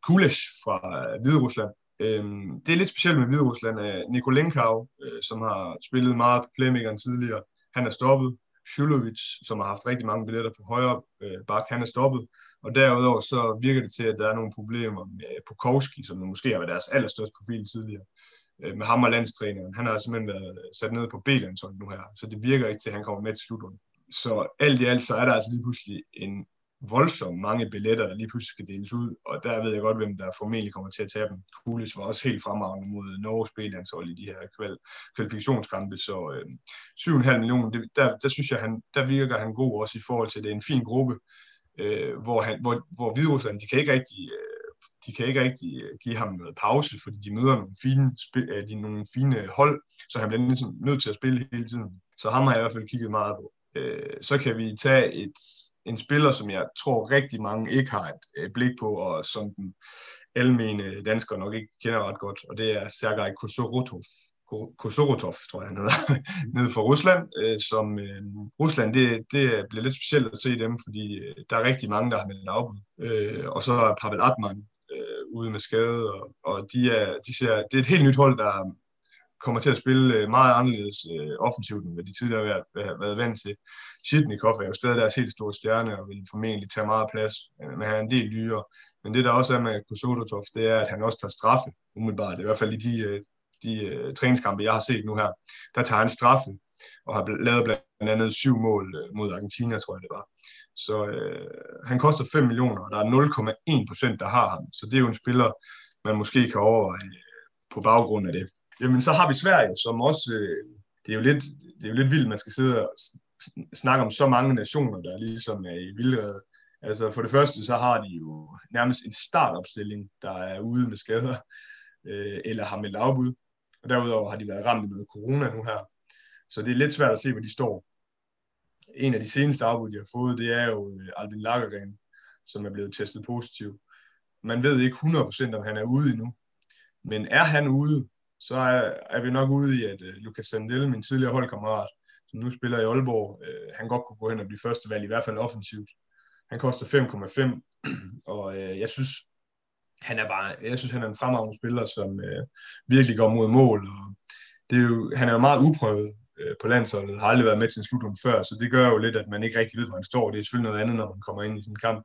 Kulesh fra øh, Hvide Rusland. Øhm, det er lidt specielt med Hvide Rusland. Øh, Nikolenkov, øh, som har spillet meget på playmakeren tidligere, han er stoppet. Shulovic, som har haft rigtig mange billetter på højre øh, bak, han er stoppet. Og derudover så virker det til, at der er nogle problemer med Pukowski, som måske har været deres allerstørste profil tidligere. Øh, med ham og landstræneren. Han har simpelthen været sat ned på B-landsholdet nu her, så det virker ikke til, at han kommer med til slutrunden. Så alt i alt, så er der altså lige pludselig en voldsomt mange billetter, der lige pludselig skal deles ud, og der ved jeg godt, hvem der formentlig kommer til at tage dem. Kulis var også helt fremragende mod Norges spillandshold i de her kval kvalifikationskampe, så øh, 7,5 millioner, det, der, der synes jeg, han, der virker han god også i forhold til, at det er en fin gruppe, øh, hvor, han, hvor, hvor Hviderusland, de kan ikke rigtig øh, de kan ikke rigtig øh, give ham noget pause, fordi de møder nogle fine, spil, øh, de nogle fine hold, så han bliver ligesom nødt til at spille hele tiden. Så ham har jeg i hvert fald kigget meget på. Øh, så kan vi tage et, en spiller, som jeg tror rigtig mange ikke har et, et blik på, og som den almene dansker nok ikke kender ret godt, og det er Sergej Kosorotov. Kosorotov, tror jeg, han hedder, nede fra Rusland, øh, som øh, Rusland, det, det bliver lidt specielt at se dem, fordi øh, der er rigtig mange, der har meldt afbud. Øh, og så er Pavel Atman ude med skade, og, og de er, de ser, det er et helt nyt hold, der kommer til at spille øh, meget anderledes øh, offensivt, end hvad de tidligere har været, været vant til. Shitnikov er jo stadig deres helt store stjerne, og vil formentlig tage meget plads, øh, men han er en del dyre. Men det, der også er med Kosodotov, det er, at han også tager straffe, umiddelbart. I hvert fald i de, øh, de øh, træningskampe, jeg har set nu her, der tager han straffe, og har lavet blandt andet syv mål mod Argentina, tror jeg det var. Så øh, han koster 5 millioner, og der er 0,1 procent, der har ham. Så det er jo en spiller, man måske kan overveje øh, på baggrund af det. Jamen, så har vi Sverige, som også, øh, det, er jo lidt, det er jo lidt vildt, man skal sidde og snakke om så mange nationer, der ligesom er i vildrede. Altså for det første, så har de jo nærmest en startopstilling, der er ude med skader, øh, eller har meldt afbud. Og derudover har de været ramt af noget corona nu her. Så det er lidt svært at se, hvor de står. En af de seneste afbud, de har fået, det er jo øh, Albin Lagergren, som er blevet testet positiv. Man ved ikke 100% om han er ude endnu. Men er han ude, så er, er vi nok ude i, at uh, Lucas Sandel, min tidligere holdkammerat, som nu spiller i Aalborg, uh, han godt kunne gå hen og blive første valg, i hvert fald offensivt. Han koster 5,5, og uh, jeg synes, han er bare, jeg synes, han er en fremragende spiller, som uh, virkelig går mod mål, og det er jo, han er jo meget uprøvet Øh, på landsholdet, har aldrig været med til en slutrunde før, så det gør jo lidt, at man ikke rigtig ved, hvor han står. Det er selvfølgelig noget andet, når man kommer ind i sådan en kamp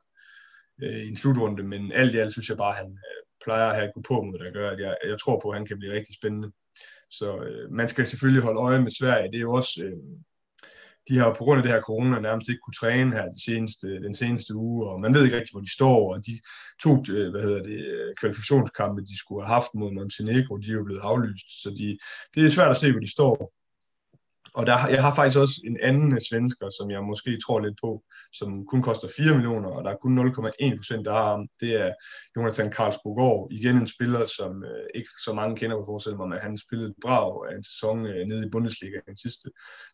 øh, i en slutrunde, men alt i alt synes jeg bare, at han, øh, plejer at have et på mod, der gør, at jeg, jeg tror på, at han kan blive rigtig spændende. Så øh, man skal selvfølgelig holde øje med Sverige. Det er jo også, øh, de har på grund af det her corona nærmest ikke kunne træne her de seneste, den seneste uge, og man ved ikke rigtig, hvor de står, og de to øh, hvad hedder det, øh, kvalifikationskampe, de skulle have haft mod Montenegro, de er jo blevet aflyst, så de, det er svært at se, hvor de står. Og der, jeg har faktisk også en anden svensker, som jeg måske tror lidt på, som kun koster 4 millioner, og der er kun 0,1 procent, der har ham. Det er Jonathan Karlsbogård. Igen en spiller, som øh, ikke så mange kender på forestille mig, han spillede brav af en sæson øh, nede i Bundesliga den sidste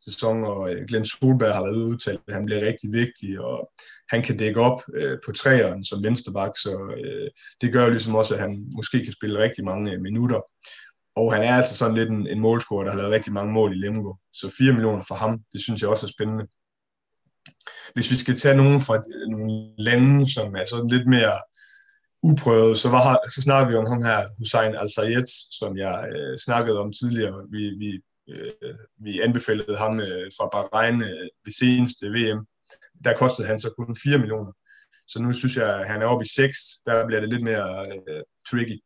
sæson, og øh, Glenn Solberg har været udtalt, at han bliver rigtig vigtig, og han kan dække op øh, på træeren som venstreback, så øh, det gør jo ligesom også, at han måske kan spille rigtig mange øh, minutter. Og han er altså sådan lidt en, en målscorer, der har lavet rigtig mange mål i Lemgo. Så 4 millioner for ham, det synes jeg også er spændende. Hvis vi skal tage nogen fra øh, nogle lande, som er sådan lidt mere uprøvet, så, var, så snakker vi om ham her, Hussein Al-Sayed, som jeg øh, snakkede om tidligere. Vi, vi, øh, vi anbefalede ham øh, fra Bahrain øh, ved seneste VM. Der kostede han så kun 4 millioner. Så nu synes jeg, at han er oppe i 6. Der bliver det lidt mere øh, tricky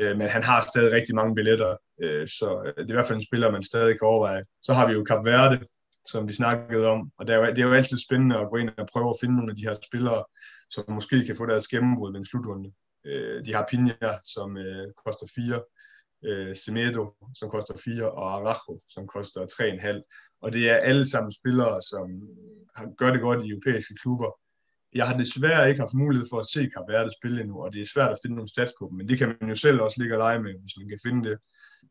øh, men han har stadig rigtig mange billetter, øh, så øh, det er i hvert fald en spiller, man stadig kan overveje. Så har vi jo Cap Verde, som vi snakkede om, og det er, jo, det er jo altid spændende at gå ind og prøve at finde nogle af de her spillere, som måske kan få deres gennembrud ved en slutrunde. Øh, de har Pinja, som øh, koster 4, øh, Semedo, som koster 4, og Arajo, som koster 3,5. Og det er alle sammen spillere, som øh, gør det godt i europæiske klubber, jeg har desværre ikke haft mulighed for at se Cap Verde spille endnu, og det er svært at finde nogle stats på dem, men det kan man jo selv også ligge og lege med, hvis man kan finde det,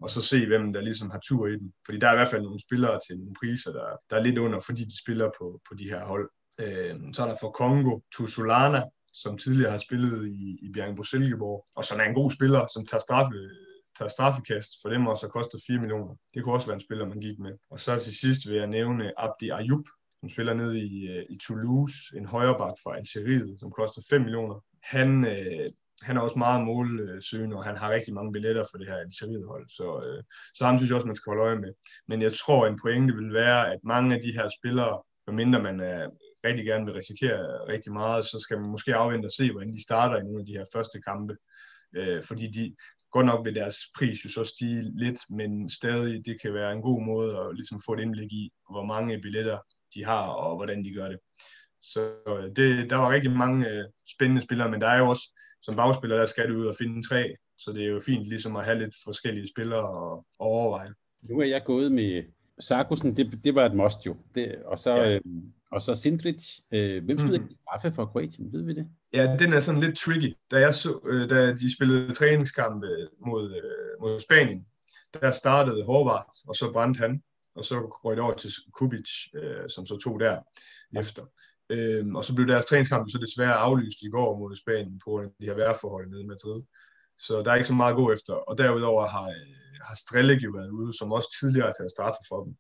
og så se, hvem der ligesom har tur i den. Fordi der er i hvert fald nogle spillere til nogle priser, der, der er lidt under, fordi de spiller på, på de her hold. Øh, så er der for Kongo, Tusulana, som tidligere har spillet i, i Bjergenbro Silkeborg, og som er en god spiller, som tager straffe, tager straffekast for dem og så koster 4 millioner. Det kunne også være en spiller, man gik med. Og så til sidst vil jeg nævne Abdi Ayub, som spiller ned i, øh, i Toulouse, en højreback fra Algeriet, som koster 5 millioner. Han, øh, han er også meget målsøgende, og han har rigtig mange billetter for det her Algeriet hold, så, øh, så ham synes jeg også, man skal holde øje med. Men jeg tror, en pointe vil være, at mange af de her spillere, medmindre man er, rigtig gerne vil risikere rigtig meget, så skal man måske afvente og se, hvordan de starter i nogle af de her første kampe. Øh, fordi de, godt nok vil deres pris jo så stige lidt, men stadig det kan være en god måde at ligesom få et indblik i, hvor mange billetter de har, og hvordan de gør det. Så øh, det, der var rigtig mange øh, spændende spillere, men der er jo også, som bagspiller, der skal du ud og finde tre, så det er jo fint ligesom at have lidt forskellige spillere og, og overveje. Nu er jeg gået med Sarkusen, det, det var et must jo. Det, og så, ja. øh, og så Sindrich. Øh, hvem stod mm. straffe for Kroatien? Ved vi det? Ja, den er sådan lidt tricky. Da, jeg så, øh, da de spillede træningskampe mod, øh, mod Spanien, der startede Horvath, og så brændte han, og så røg det over til Kubic, øh, som så tog der efter. Øhm, og så blev deres træningskamp så desværre aflyst i går mod Spanien på grund af de her vejrforhold nede i Madrid. Så der er ikke så meget at gå efter. Og derudover har, øh, har Strellik jo været ude, som også tidligere har taget straffe for dem.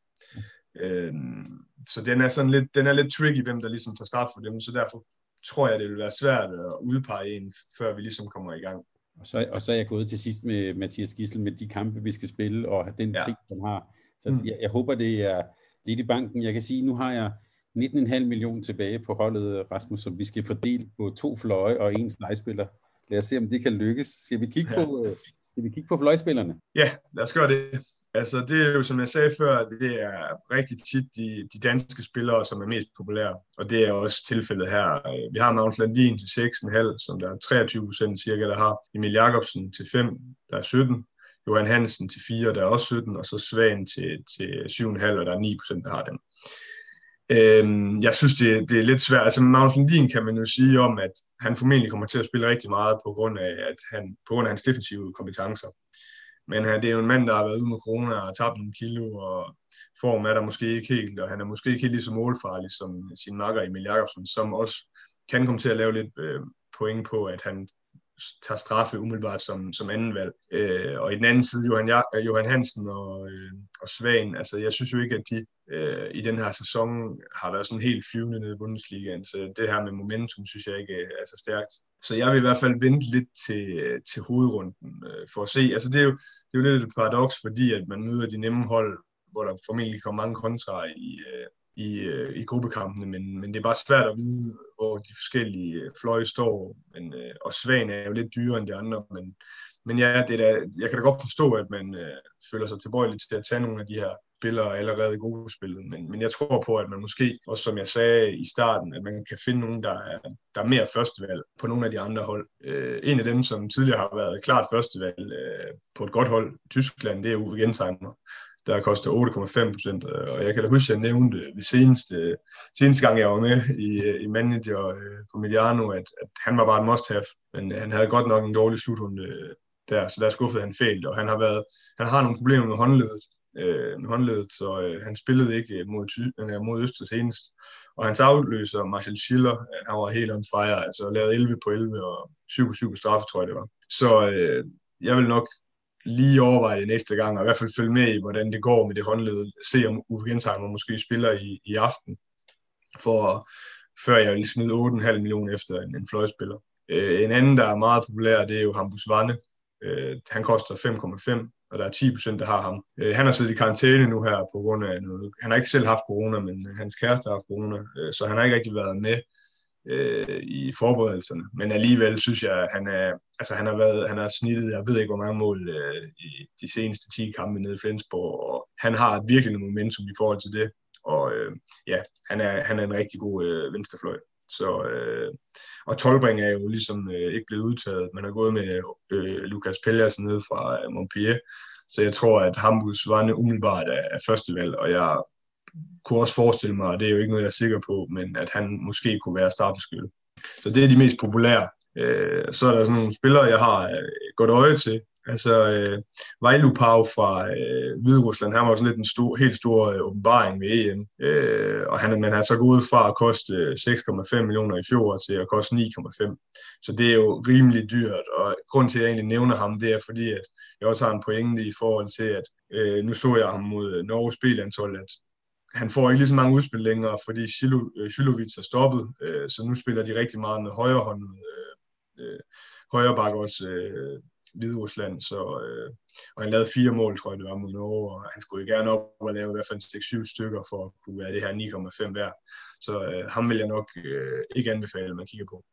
Øhm, så den er sådan lidt, den er lidt tricky, hvem der ligesom tager start for dem, så derfor tror jeg, det vil være svært at udpege en, før vi ligesom kommer i gang. Og så, og så er jeg gået til sidst med Mathias Gissel med de kampe, vi skal spille, og den ja. pligt, han har. Så mm. jeg, jeg håber, det er lidt i banken. Jeg kan sige, nu har jeg 19,5 millioner tilbage på holdet, Rasmus, som vi skal fordele på to fløje og en snegspiller. Lad os se, om det kan lykkes. Skal vi kigge, ja. på, øh, skal vi kigge på fløjspillerne? Ja, lad os gøre det. Altså, det er jo, som jeg sagde før, det er rigtig tit de, de danske spillere, som er mest populære. Og det er også tilfældet her. Vi har Magnus Landin til 6,5, som der er 23 procent cirka, der har. Emil Jakobsen til 5, der er 17. Johan Hansen til 4, der er også 17. Og så Svagen til, til 7,5, og der er 9 procent, der har dem. Øhm, jeg synes, det, det er lidt svært. Altså, Magnus Lundin kan man jo sige om, at han formentlig kommer til at spille rigtig meget på grund af, at han, på grund af hans defensive kompetencer. Men han, det er jo en mand, der har været ude med corona og tabt en kilo, og form er der måske ikke helt, og han er måske ikke helt lige så målfarlig som sin makker Emil Jakobsen, som også kan komme til at lave lidt øh, point på, at han tager straffe umiddelbart som, som anden valg. Øh, og i den anden side, Johan, Johan Hansen og, øh, og Svagen, altså jeg synes jo ikke, at de øh, i den her sæson har været sådan helt flyvende nede i Bundesligaen, så det her med momentum synes jeg ikke øh, er så stærkt. Så jeg vil i hvert fald vente lidt til, øh, til hovedrunden øh, for at se. Altså det er, jo, det er jo lidt et paradoks, fordi at man møder de nemme hold, hvor der formentlig kommer mange kontra i, øh, i, øh, i gruppekampene, men, men det er bare svært at vide, hvor de forskellige øh, fløje står, men, øh, og Svagen er jo lidt dyrere end de andre, men, men ja, det er da, jeg kan da godt forstå, at man øh, føler sig tilbøjelig til at tage nogle af de her spillere allerede i gruppespillet, men, men jeg tror på, at man måske, også som jeg sagde i starten, at man kan finde nogen, der er, der er mere førstevalg på nogle af de andre hold. Øh, en af dem, som tidligere har været klart førstevalg øh, på et godt hold, Tyskland, det er Uwe Gensheimer der koster 8,5 procent. Øh, og jeg kan da huske, at jeg nævnte ved seneste, seneste gang, jeg var med i, øh, i manager øh, på Mediano, at, at han var bare en must-have, men øh, han havde godt nok en dårlig slutrunde øh, der, så der skuffede han fælt, og han har, været, han har nogle problemer med håndledet, øh, med håndledet så øh, han spillede ikke mod, øh, mod Øster senest. Og hans afløser, Marcel Schiller, han var helt on fire, altså lavede 11 på 11 og 7 på 7 på straffe, tror jeg det var. Så øh, jeg vil nok lige overveje det næste gang, og i hvert fald følge med i, hvordan det går med det håndled. Se om Uffe Gensheimer måske spiller i, i aften, for, før jeg vil smide 8,5 millioner efter en, en fløjspiller. Øh, en anden, der er meget populær, det er jo Hampus Vanne. Øh, han koster 5,5, og der er 10 procent, der har ham. Øh, han har siddet i karantæne nu her på grund af noget. Han har ikke selv haft corona, men hans kæreste har haft corona, øh, så han har ikke rigtig været med øh, i forberedelserne. Men alligevel synes jeg, at han, er, altså han, har, været, han har snittet, jeg ved ikke hvor mange mål øh, i de seneste 10 kampe nede i Flensborg, og han har virkelig noget momentum i forhold til det. Og øh, ja, han er, han er en rigtig god øh, venstrefløj. Så, øh, og Tolbring er jo ligesom øh, ikke blevet udtaget. Man har gået med øh, Lukas Pellersen ned fra øh, Montpellier, så jeg tror, at Hamburgs var umiddelbart er, er første valg, og jeg kunne også forestille mig, og det er jo ikke noget, jeg er sikker på, men at han måske kunne være startbeskyttet. Så det er de mest populære. Øh, så er der sådan nogle spillere, jeg har øh, godt øje til, Altså, øh, Vejlupau fra øh, Hviderusland, han var sådan lidt en stor, helt stor øh, åbenbaring ved EM. Øh, og han, man har så gået fra at koste øh, 6,5 millioner i fjor til at koste 9,5. Så det er jo rimelig dyrt, og grund til, at jeg egentlig nævner ham, det er fordi, at jeg også har en pointe i forhold til, at øh, nu så jeg ham mod øh, Norges spillandshold, at han får ikke lige så mange udspil længere, fordi Shilovic øh, er stoppet, øh, så nu spiller de rigtig meget med højre hånd, øh, øh højre bakke også øh, Hvide Rusland, så, øh, og han lavede fire mål, tror jeg det var mod Norge, og han skulle gerne op og lave i hvert fald 6-7 stykker for at kunne være det her 9,5 værd. Så øh, ham vil jeg nok øh, ikke anbefale, at man kigger på.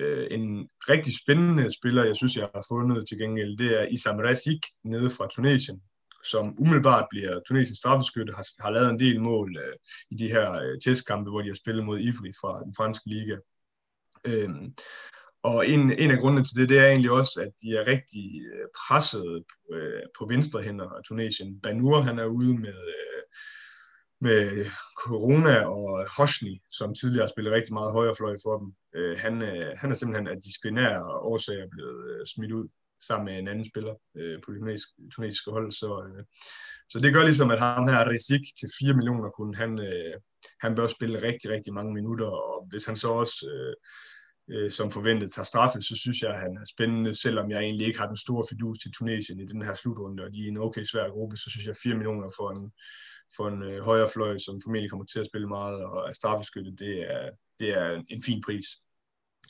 Øh, en rigtig spændende spiller, jeg synes, jeg har fundet til gengæld, det er Isam Razik nede fra Tunesien, som umiddelbart bliver Tunesiens straffeskytte, har, har lavet en del mål øh, i de her øh, testkampe, hvor de har spillet mod Ivry fra den franske liga. Øh, og en, en af grundene til det, det er egentlig også, at de er rigtig øh, presset øh, på venstre hænder af Tunesien. Banur, han er ude med, øh, med Corona og Hosni, som tidligere har spillet rigtig meget højre fløj for dem. Øh, han, øh, han er simpelthen af disciplinære årsager blevet øh, smidt ud sammen med en anden spiller øh, på det tunesiske hold. Så, øh, så det gør ligesom, at ham her Rizik til 4 millioner kun, han, øh, han bør spille rigtig, rigtig mange minutter, og hvis han så også øh, øh, som forventet tager straffe, så synes jeg, at han er spændende, selvom jeg egentlig ikke har den store fidus til Tunesien i den her slutrunde, og de er en okay svær gruppe, så synes jeg 4 millioner for en, for en øh, højre fløj, som formentlig kommer til at spille meget, og er straffeskyttet, det er, det er en fin pris.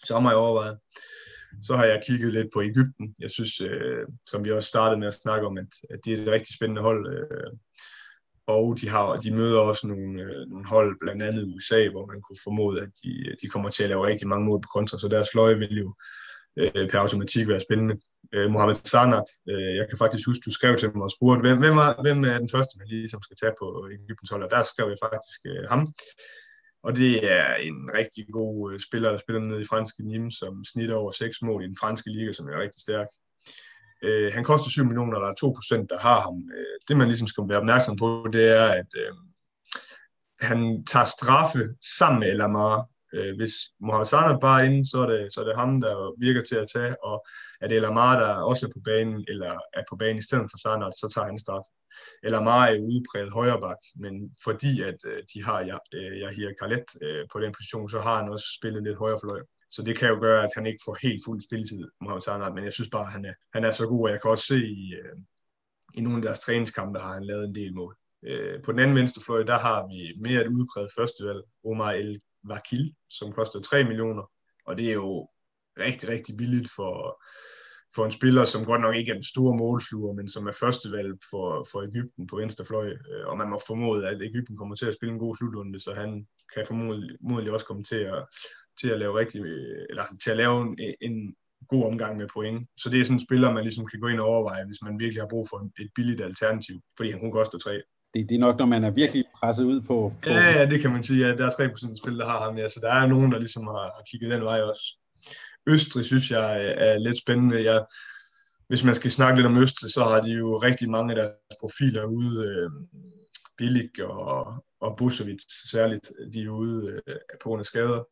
Så har jeg overvejet. Så har jeg kigget lidt på Ægypten. Jeg synes, øh, som vi også startede med at snakke om, at, at det er et rigtig spændende hold. Øh, og de, har, de møder også nogle, øh, nogle hold, blandt andet USA, hvor man kunne formode, at de, de kommer til at lave rigtig mange mål på kontra, så deres fløje vil jo øh, per automatik være spændende. Øh, Mohamed Sanat, øh, jeg kan faktisk huske, du skrev til mig og spurgte, hvem, hvem, er, hvem er den første, man ligesom skal tage på Ægyptens hold, og der skrev jeg faktisk øh, ham. Og det er en rigtig god øh, spiller, der spiller nede i franske Nîmes, som snitter over 6 mål i den franske liga, som er rigtig stærk. Øh, han koster 7 millioner, og der er 2%, der har ham. Øh, det man ligesom skal være opmærksom på, det er, at øh, han tager straffe sammen med Lamar. Øh, hvis Mohamed Salah bare er inde, så er, det, så er det ham, der virker til at tage, og er det Lamar, der også er på banen, eller er på banen i stedet for Salah, så tager han straffe eller er udpræget højreback, men fordi at øh, de har øh, Yahya Carlet øh, på den position, så har han også spillet lidt højre fløj. Så det kan jo gøre, at han ikke får helt fuld spilletid, Mohamed Salah, men jeg synes bare, at han er, han er så god, og jeg kan også se i, øh, i nogle af deres træningskampe, der har han lavet en del mål. Øh, på den anden venstrefløj, der har vi mere et udpræget førstevalg, Omar El Vakil, som koster 3 millioner, og det er jo rigtig, rigtig billigt for, for en spiller, som godt nok ikke er den store målsluger, men som er førstevalg for, for Ægypten på venstre fløj. Øh, og man må formode, at Ægypten kommer til at spille en god slutrunde, så han kan formodentlig også komme til at, til at lave rigtig, eller til at lave en, en god omgang med point. Så det er sådan en spiller, man ligesom kan gå ind og overveje, hvis man virkelig har brug for et billigt alternativ, fordi han kun koster 3. Det, det er nok, når man er virkelig presset ud på... på... Ja, ja, det kan man sige. Ja, der er 3% spil, der har ham. Ja, så der er nogen, der ligesom har, har kigget den vej også. Østrig synes jeg øh, er lidt spændende. Jeg, hvis man skal snakke lidt om Østrig, så har de jo rigtig mange af deres profiler ude. Øh, Billig og, og Busovic særligt, de er ude øh, på grund af skader.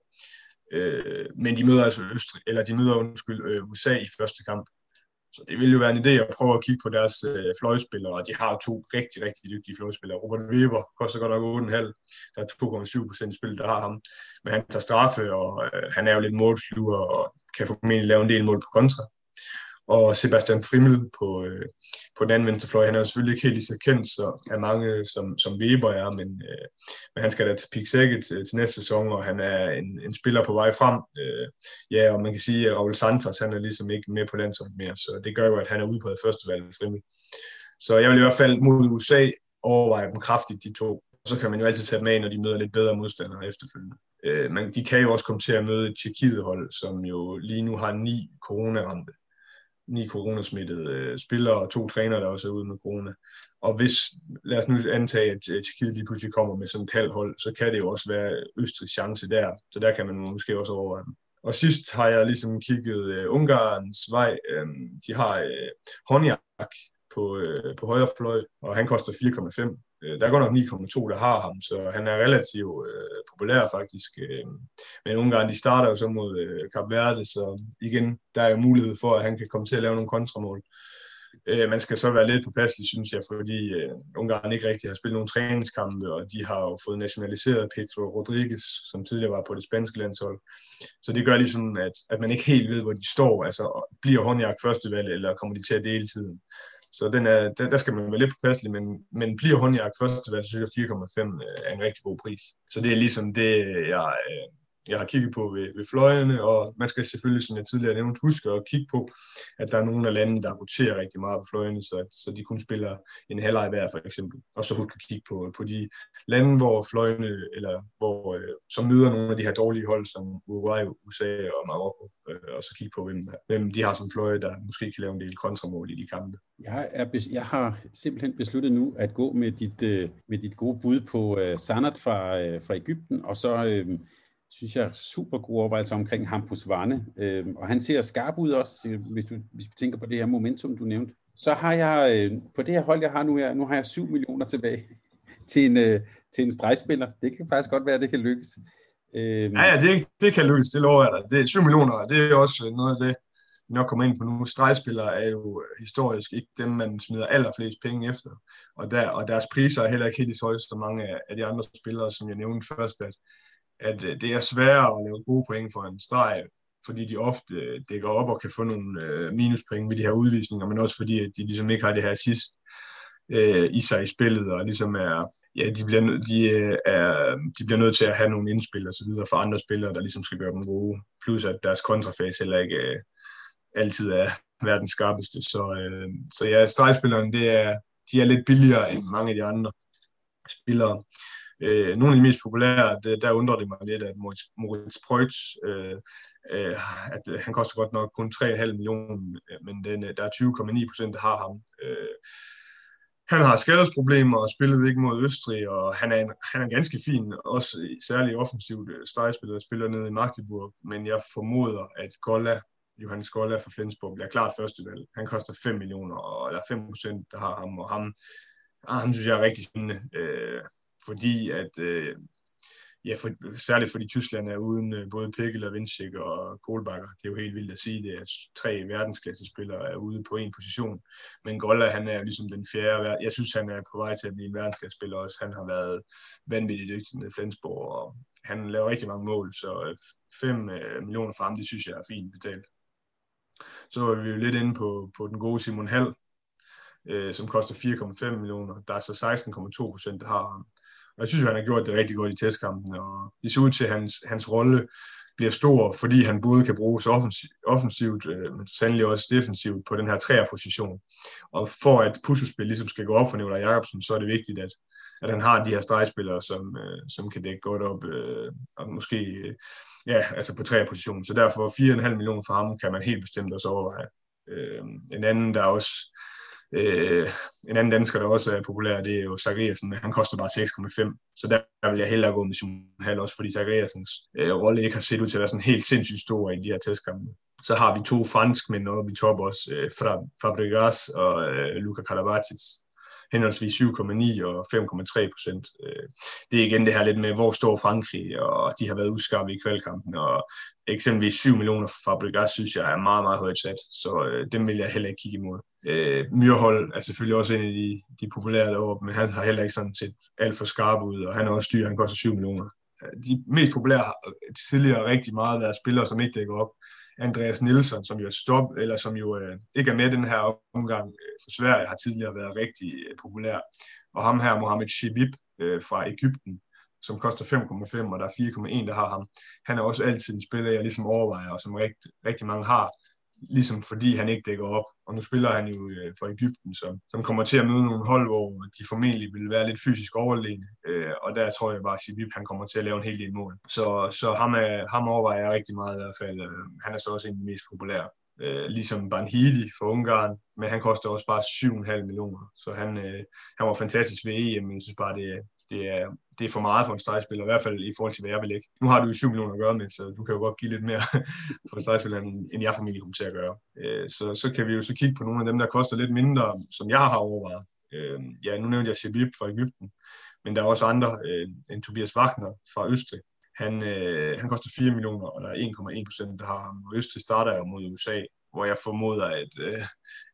Øh, men de møder altså Østrig, eller de møder undskyld, øh, USA i første kamp. Så det ville jo være en idé at prøve at kigge på deres øh, fløjspillere, og de har to rigtig, rigtig dygtige fløjspillere. Robert Weber koster godt nok 8,5. Der er 2,7 procent spil, der har ham. Men han tager straffe, og øh, han er jo lidt målsluger, og kan formentlig lave en del mål på kontra og Sebastian Frimmel på, øh, på den anden venstrefløj. Han er jo selvfølgelig ikke helt lige så kendt så af mange, som, som Weber er, men, øh, men han skal da til Pik til, øh, til næste sæson, og han er en, en spiller på vej frem. Øh, ja, og man kan sige, at Raul Santos, han er ligesom ikke med på landsholdet mere, så det gør jo, at han er ude på det første valg Frimmel. Så jeg vil i hvert fald mod USA overveje dem kraftigt, de to. Og så kan man jo altid tage dem af, når de møder lidt bedre modstandere efterfølgende. Øh, men de kan jo også komme til at møde et Tjekkiet-hold, som jo lige nu har ni coronaramte ni coronasmittede øh, spillere og to trænere, der også er ude med corona. Og hvis, lad os nu antage, at Tjekkiet lige pludselig kommer med sådan et halvt hold, så kan det jo også være Østrigs chance der. Så der kan man måske også overveje dem. Og sidst har jeg ligesom kigget uh, Ungarns vej. Um, de har øh, uh, Honjak på, uh, på højre fløj, og han koster 4,5. Øh, der er godt nok 9,2, der har ham, så han er relativt øh, populær faktisk. Øh, men Ungarn, de starter jo så mod øh, Cap Verde, så igen, der er jo mulighed for, at han kan komme til at lave nogle kontramål. Øh, man skal så være lidt påpasselig, synes jeg, fordi øh, Ungarn ikke rigtig har spillet nogen træningskampe, og de har jo fået nationaliseret Pedro Rodriguez, som tidligere var på det spanske landshold. Så det gør ligesom, at, at man ikke helt ved, hvor de står. Altså, bliver Honjak førstevalg, eller kommer de til at dele tiden? Så den er, der, der skal man være lidt påpasselig, men, men bliver håndjagt førstevalg, så synes jeg 4,5 øh, er en rigtig god pris. Så det er ligesom det, jeg, øh, jeg har kigget på ved, ved fløjene, og man skal selvfølgelig, som jeg tidligere nævnte, huske at kigge på, at der er nogle af landene, der roterer rigtig meget på fløjene, så, så de kun spiller en halvleg hver for eksempel. Og så huske at kigge på, på de lande, hvor fløjene, eller hvor, øh, som møder nogle af de her dårlige hold, som Uruguay, USA og Marokko, øh, og så kigge på, hvem, hvem de har som fløje, der måske kan lave en del kontramål i de kampe. Jeg, er, jeg har simpelthen besluttet nu at gå med dit, øh, med dit gode bud på øh, Sanat fra, øh, fra Ægypten, og så øh, synes jeg, super gode overvejelser omkring Hampus Varne. Øh, og han ser skarp ud også, hvis du, hvis vi tænker på det her momentum, du nævnte. Så har jeg, øh, på det her hold, jeg har nu her, nu har jeg 7 millioner tilbage til en, øh, til en stregspiller. Det kan faktisk godt være, at det kan lykkes. Øh, ja, ja, det, det kan lykkes, det lover jeg dig. Det er 7 millioner, det er også noget af det, vi nok kommer ind på nu. Stregspillere er jo historisk ikke dem, man smider allerflest penge efter. Og, der, og deres priser er heller ikke helt så høje som mange af de andre spillere, som jeg nævnte først, at at øh, det er sværere at lave gode point for en streg, fordi de ofte øh, dækker op og kan få nogle øh, minuspoint ved de her udvisninger, men også fordi, at de ligesom ikke har det her sidst øh, i sig i spillet, og ligesom er, ja, de bliver, de, er, de bliver nødt til at have nogle indspil og så videre for andre spillere, der ligesom skal gøre dem gode, plus at deres kontrafase heller ikke øh, altid er verdens skarpeste. Så, øh, så ja, stregspillerne, det er, de er lidt billigere end mange af de andre spillere. Øh, nogle af de mest populære, det, der undrer det mig lidt, at Moritz Preutz, øh, øh, at øh, han koster godt nok kun 3,5 millioner, øh, men den, øh, der er 20,9 procent, der har ham. Øh, han har skadesproblemer og spillede ikke mod Østrig, og han er, en, han er ganske fin, også særligt offensivt stregspiller, der spiller nede i Magdeburg, men jeg formoder, at Golla, Johannes Golla fra Flensborg, bliver klart førstevalg. Han koster 5 millioner, og der er 5 procent, der har ham, og ham, ah, ham synes jeg er rigtig spændende. Øh, fordi at øh, ja, for, særligt fordi Tyskland er uden øh, både Pekkel og Vindsik og Kohlbakker. Det er jo helt vildt at sige det, at tre verdensklassespillere er ude på en position. Men Golla, han er jo ligesom den fjerde. Jeg synes, han er på vej til at blive en verdensklassespiller også. Han har været vanvittigt dygtig med Flensborg, og han laver rigtig mange mål, så øh, 5 øh, millioner for ham, det synes jeg er fint betalt. Så er vi jo lidt inde på, på den gode Simon Hall, øh, som koster 4,5 millioner. Der er så 16,2 procent, der har ham. Og jeg synes, jo, han har gjort det rigtig godt i testkampen, og det ser ud til, at hans, hans rolle bliver stor, fordi han både kan bruges offensivt, offensivt øh, men sandelig også defensivt på den her træerposition. Og for at puslespil ligesom skal gå op for Nikolaj Jacobsen, så er det vigtigt, at, at han har de her stregspillere, som, øh, som kan dække godt op, øh, og måske øh, ja, altså på træerpositionen. Så derfor 4,5 millioner for ham kan man helt bestemt også overveje. Øh, en anden, der også Øh, en anden dansker, der også er populær, det er jo Zachariasen, men han koster bare 6,5. Så der, der vil jeg hellere gå med Simon Hall også, fordi Zachariasens øh, rolle ikke har set ud til at være sådan helt sindssygt stor i de her testkampe. Så har vi to franskmænd oppe i top også, øh, Fabregas og øh, Luka Karabatic henholdsvis 7,9 og 5,3 procent. Øh, det er igen det her lidt med, hvor står Frankrig, og de har været uskarpe i kvalkampen, og eksempelvis 7 millioner for Fabregas, synes jeg er meget, meget højt sat, så øh, dem vil jeg heller ikke kigge imod. Øh, Myrhold er selvfølgelig også en af de, de populære deroppe, men han har heller ikke sådan set alt for skarp ud, og han er også dyr, han koster 7 millioner. Øh, de mest populære har tidligere rigtig meget været spillere, som ikke dækker op. Andreas Nielsen, som jo er stop, eller som jo øh, ikke er med den her omgang øh, for Sverige, har tidligere været rigtig øh, populær. Og ham her, Mohamed Shibib øh, fra Ægypten, som koster 5,5, og der er 4,1, der har ham. Han er også altid en spiller, jeg ligesom overvejer, og som rigt, rigtig mange har ligesom fordi han ikke dækker op. Og nu spiller han jo øh, for Ægypten, som, som kommer til at møde nogle hold, hvor de formentlig vil være lidt fysisk overlegne. Øh, og der tror jeg bare, at Shibib, han kommer til at lave en hel del mål. Så, så ham, er, ham overvejer jeg rigtig meget i hvert fald. Øh, han er så også en af de mest populære. Øh, ligesom Banhidi for Ungarn, men han koster også bare 7,5 millioner. Så han, øh, han var fantastisk ved EM, men jeg synes bare, det, det er, det er for meget for en stregspiller, i hvert fald i forhold til, hvad jeg vil lægge. Nu har du jo 7 millioner at gøre med, så du kan jo godt give lidt mere for en stregspiller, end jeg formentlig kommer til at gøre. Øh, så, så kan vi jo så kigge på nogle af dem, der koster lidt mindre, som jeg har overvejet. Øh, ja, nu nævnte jeg Shabib fra Ægypten, men der er også andre, øh, en Tobias Wagner fra Østrig. Han, øh, han koster 4 millioner, og der er 1,1 procent, der har ham. Østrig starter jo mod USA, hvor jeg formoder, at, øh,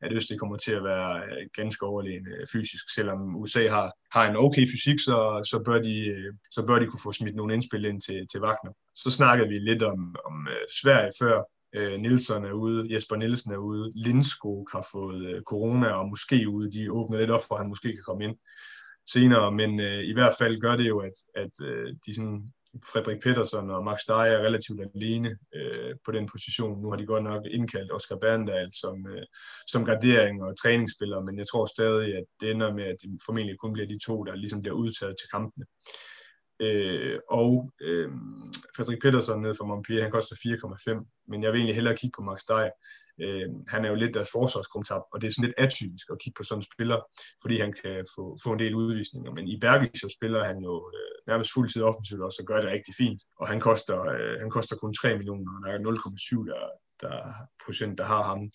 at Østrig kommer til at være øh, ganske overlegen øh, fysisk. Selvom USA har, har en okay fysik, så, så, bør de, øh, så bør de kunne få smidt nogle indspil ind til, til Wagner. Så snakkede vi lidt om, om øh, Sverige før. Øh, Nielsen er ude, Jesper Nielsen er ude, Lindskog har fået øh, corona og måske ude. De åbner lidt op for, at han måske kan komme ind senere, men øh, i hvert fald gør det jo, at, at øh, de sådan Frederik Petersen og Max Dyer er relativt alene øh, på den position. Nu har de godt nok indkaldt Oscar Berndal som, øh, som gardering og træningsspiller, men jeg tror stadig, at det ender med, at det formentlig kun bliver de to, der ligesom bliver udtaget til kampene. Øh, og øh, Frederik Petersen nede fra Montpellier, han koster 4,5, men jeg vil egentlig hellere kigge på Max Dyer. Øh, han er jo lidt deres forsvarskrumtap, og det er sådan lidt atypisk at kigge på sådan en spiller, fordi han kan få, få en del udvisninger. Men i Bergis så spiller han jo øh, nærmest fuldtid offensivt også, og gør det rigtig fint. Og han koster, øh, han koster kun 3 millioner, og der er 0,7 der, der procent, der har ham.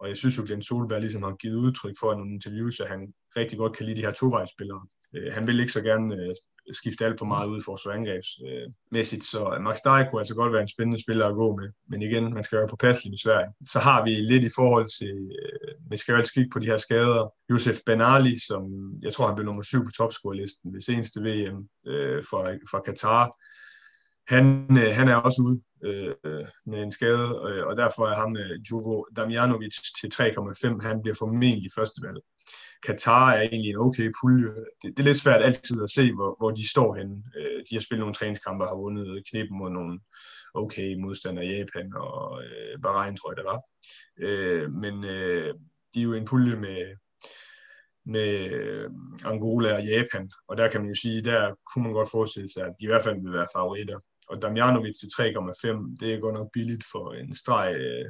Og jeg synes jo, Glenn Solberg ligesom har givet udtryk for i nogle interviews, at han rigtig godt kan lide de her tovejsspillere. Øh, han vil ikke så gerne øh, skifte alt for meget ud for angrebsmæssigt, så Max Dijk kunne altså godt være en spændende spiller at gå med, men igen, man skal være påpasselig i Sverige. Så har vi lidt i forhold til, øh, vi skal jo altid kigge på de her skader, Josef Benali, som jeg tror han blev nummer syv på topscore-listen ved seneste VM øh, fra, fra Katar, han, øh, han er også ude øh, med en skade, øh, og derfor er ham øh, Jovo Damjanovic til 3,5, han bliver formentlig førstevalg. Katar er egentlig en okay pulje. Det, det er lidt svært altid at se, hvor, hvor de står henne. Øh, de har spillet nogle træningskampe og har vundet knippen mod nogle okay modstandere, Japan og øh, Bahrain, tror jeg det var. Øh, men øh, de er jo en pulje med, med øh, Angola og Japan, og der kan man jo sige, der kunne man godt forestille sig, at de i hvert fald vil være favoritter. Og Damjanovic til 3,5, det er godt nok billigt for en streg øh,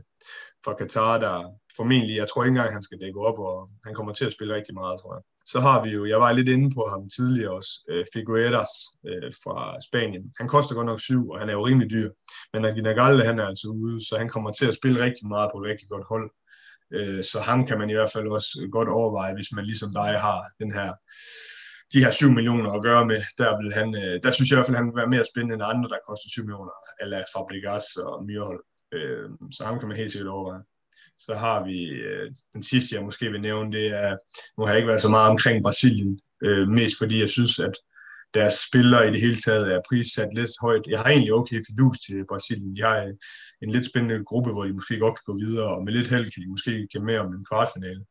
fra Katar, der formentlig, jeg tror ikke engang, han skal dække op, og han kommer til at spille rigtig meget, tror jeg. Så har vi jo, jeg var lidt inde på ham tidligere også, øh, Figueras øh, fra Spanien. Han koster godt nok syv, og han er jo rimelig dyr. Men Agina Galle, han er altså ude, så han kommer til at spille rigtig meget på et rigtig godt hold. Øh, så ham kan man i hvert fald også godt overveje, hvis man ligesom dig har den her de her 7 millioner at gøre med, der, vil han, øh, der synes jeg i hvert fald, han vil være mere spændende end andre, der koster 7 millioner, eller Fabregas og Myrhold. Øh, så ham kan man helt sikkert overveje. Så har vi øh, den sidste, jeg måske vil nævne, det er, nu har jeg ikke været så meget omkring Brasilien, øh, mest fordi jeg synes, at deres spillere i det hele taget er prissat lidt højt. Jeg har egentlig okay fidus til Brasilien. De har en, en lidt spændende gruppe, hvor de måske godt kan gå videre, og med lidt held kan de måske kæmpe med om en kvartfinale.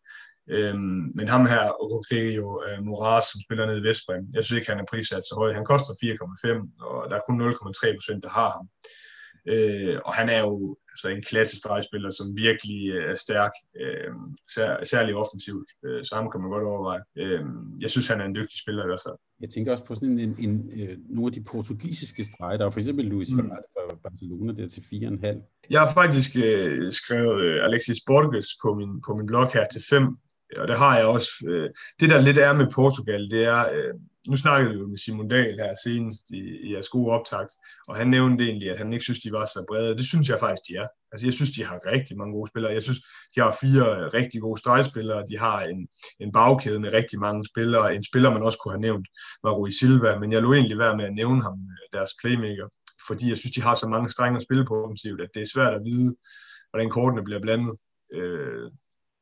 Øhm, men ham her, Rogerio uh, Moraes, som spiller nede i Vestbrem, jeg synes ikke, han er prissat så højt. Han koster 4,5, og der er kun 0,3 procent, der har ham. Øh, og han er jo altså en klassestregspiller, som virkelig øh, er stærk, øh, sær, særligt offensivt, øh, så ham kan man godt overveje. Øh, jeg synes, han er en dygtig spiller i hvert fald. Jeg tænker også på sådan en, en, en øh, nogle af de portugisiske streger, der er for eksempel Luis mm. fra Barcelona der til 4,5. Jeg har faktisk øh, skrevet øh, Alexis Borges på min, på min blog her til 5, og det har jeg også. Øh, det der lidt er med Portugal, det er, øh, nu snakkede vi jo med Simon Dahl her senest i, i jeres gode optakt, og han nævnte egentlig, at han ikke synes, de var så brede. Det synes jeg faktisk, de er. Altså, jeg synes, de har rigtig mange gode spillere. Jeg synes, de har fire øh, rigtig gode stregspillere. De har en, en bagkæde med rigtig mange spillere. En spiller, man også kunne have nævnt, var Rui Silva, men jeg lå egentlig være med at nævne ham, øh, deres playmaker, fordi jeg synes, de har så mange strenge at spille på offensivt, at det er svært at vide, hvordan kortene bliver blandet. Øh,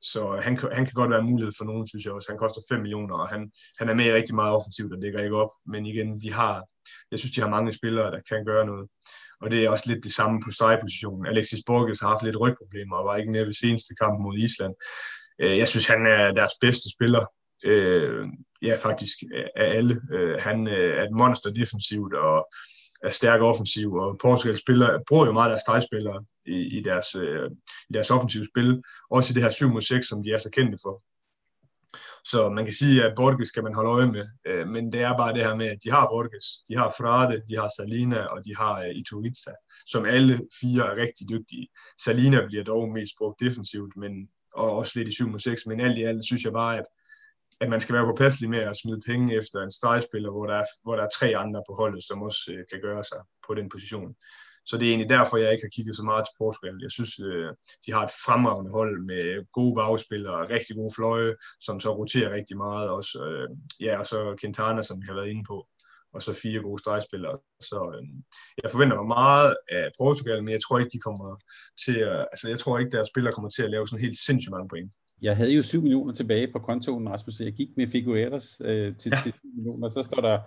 så han, han kan godt være en mulighed for nogen, synes jeg også. Han koster 5 millioner, og han, han er med rigtig meget offensivt og dækker ikke op. Men igen, de har, jeg synes, de har mange spillere, der kan gøre noget. Og det er også lidt det samme på stregpositionen. Alexis Borges har haft lidt rygproblemer og var ikke med ved seneste kamp mod Island. Øh, jeg synes, han er deres bedste spiller. Øh, ja, faktisk af alle. Øh, han er et monster defensivt, og er stærk offensiv, og Portugal spiller, bruger jo meget deres stregspillere i, i, deres, øh, i deres offensive spil, også i det her 7 mod 6, som de er så kendte for. Så man kan sige, at Borges kan man holde øje med, øh, men det er bare det her med, at de har Borges, de har Frade, de har Salina, og de har øh, Ituriza, som alle fire er rigtig dygtige. Salina bliver dog mest brugt defensivt, men, og også lidt i 7 mod 6, men alt i alt synes jeg bare, at at man skal være påpasselig med at smide penge efter en stregspiller, hvor der er, hvor der er tre andre på holdet, som også øh, kan gøre sig på den position. så det er egentlig derfor, jeg ikke har kigget så meget til Portugal. Jeg synes, øh, de har et fremragende hold med gode bagspillere, rigtig gode fløje, som så roterer rigtig meget. Også, øh, ja, og så Quintana, som vi har været inde på og så fire gode stregspillere. Så øh, jeg forventer mig meget af Portugal, men jeg tror ikke, de kommer til at, altså jeg tror ikke, deres spillere kommer til at lave sådan helt sindssygt mange point. Jeg havde jo 7 millioner tilbage på kontoen, Rasmus, jeg gik med Figueres øh, til, ja. til 7 millioner, så står der,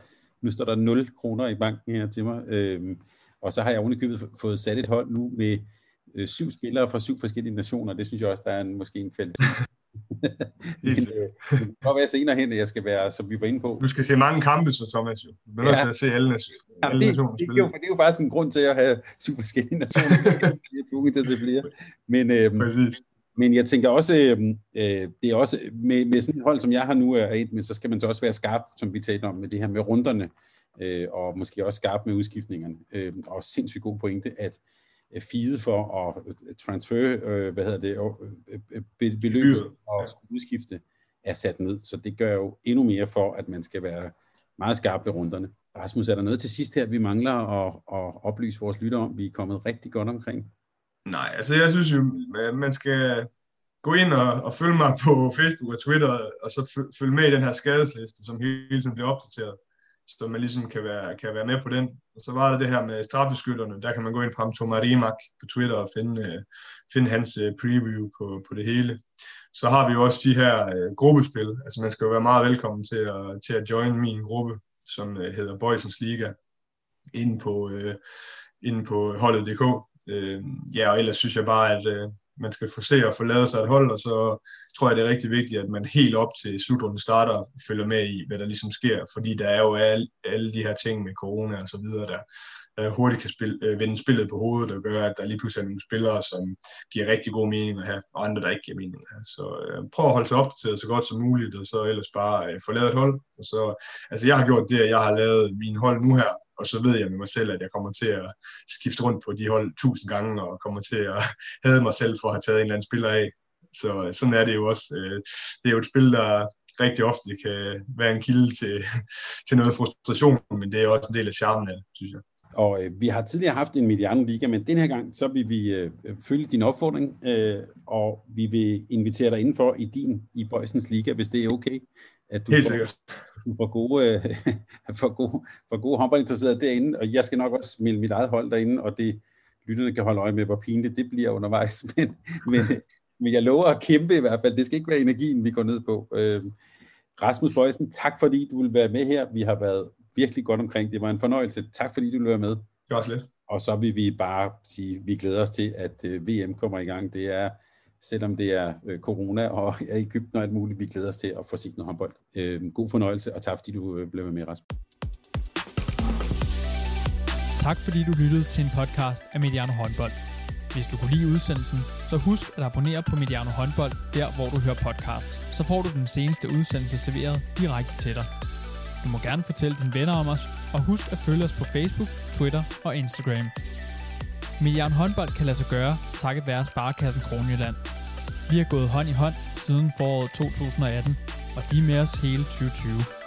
nu står der 0 kroner i banken her til mig, øh, og så har jeg ovenikøbet fået sat et hold nu med øh, syv spillere fra syv forskellige nationer, det synes jeg også, der er en, måske en kvalitet men, øh, det kan være senere hen, at jeg skal være, som vi var inde på. Du skal se mange kampe, så Thomas. Jo. Du er nødt til at se alle, nationer. Ja, det, det, det, er jo, det er jo bare sådan en grund til at have syv forskellige nationer. jeg er tvunget til at se flere. Men, øh, Præcis. Men jeg tænker også, øh, det er også med, med sådan et hold, som jeg har nu er et med, så skal man så også være skarp, som vi talte om, med det her med runderne, øh, og måske også skarp med udskiftningerne. Øh, og sindssygt god pointe, at fide for at transfer, øh, hvad hedder det, øh, beløbet og udskifte er sat ned. Så det gør jo endnu mere for, at man skal være meget skarp ved runderne. Rasmus, er der noget til sidst her, vi mangler at, at oplyse vores lytter om? Vi er kommet rigtig godt omkring. Nej, altså jeg synes jo, man skal gå ind og, og følge mig på Facebook og Twitter, og så følge med i den her skadesliste, som hele tiden bliver opdateret så man ligesom kan være, kan være med på den. Og så var der det her med straffeskytterne, der kan man gå ind på ham Marimak på Twitter og finde, øh, finde hans øh, preview på, på det hele. Så har vi jo også de her uh, gruppespil, altså man skal jo være meget velkommen til at, til at join min gruppe, som uh, hedder Boysens Liga, inde på, uh, inde på holdet.dk. Øh, ja, og ellers synes jeg bare, at øh, man skal få se og få lavet sig et hold, og så tror jeg, det er rigtig vigtigt, at man helt op til slutrunden starter følger med i, hvad der ligesom sker, fordi der er jo alle, alle de her ting med corona og så videre, der, der hurtigt kan spille, øh, vende spillet på hovedet, og gøre, at der lige pludselig er nogle spillere, som giver rigtig god mening at have, og andre, der ikke giver mening at have. Så øh, prøv at holde sig opdateret så godt som muligt, og så ellers bare øh, få lavet et hold. Og så, altså jeg har gjort det, at jeg har lavet min hold nu her, og så ved jeg med mig selv, at jeg kommer til at skifte rundt på de hold tusind gange, og kommer til at have mig selv for at have taget en eller anden spiller af. Så sådan er det jo også. Øh, det er jo et spil, der rigtig ofte kan være en kilde til, til noget frustration, men det er også en del af charmen af det, synes jeg. Og øh, vi har tidligere haft en Mediano Liga, men den her gang, så vil vi øh, følge din opfordring, øh, og vi vil invitere dig indenfor i din, i Bøjsens Liga, hvis det er okay. At du Helt får, sikkert. Du får gode, øh, for gode, for gode håndboldinteresserede derinde, og jeg skal nok også melde mit eget hold derinde, og det lytterne kan holde øje med, hvor pinligt det bliver undervejs, men, men, men jeg lover at kæmpe i hvert fald. Det skal ikke være energien, vi går ned på. Øh, Rasmus Bøjsen, tak fordi du vil være med her. Vi har været virkelig godt omkring. Det var en fornøjelse. Tak fordi du vil være med. Det var også lidt. Og så vil vi bare sige, at vi glæder os til, at øh, VM kommer i gang. Det er, selvom det er øh, corona og er Ægypten og alt muligt, vi glæder os til at få set noget håndbold. Øh, god fornøjelse, og tak fordi du øh, blev med, Rasmus. Tak fordi du lyttede til en podcast af Mediano Håndbold. Hvis du kunne lide udsendelsen, så husk at abonnere på Mediano Håndbold, der hvor du hører podcasts. Så får du den seneste udsendelse serveret direkte til dig. Du må gerne fortælle dine venner om os, og husk at følge os på Facebook, Twitter og Instagram. Mediano Håndbold kan lade sig gøre, takket være Sparkassen Kronjylland. Vi har gået hånd i hånd siden foråret 2018, og de er med os hele 2020.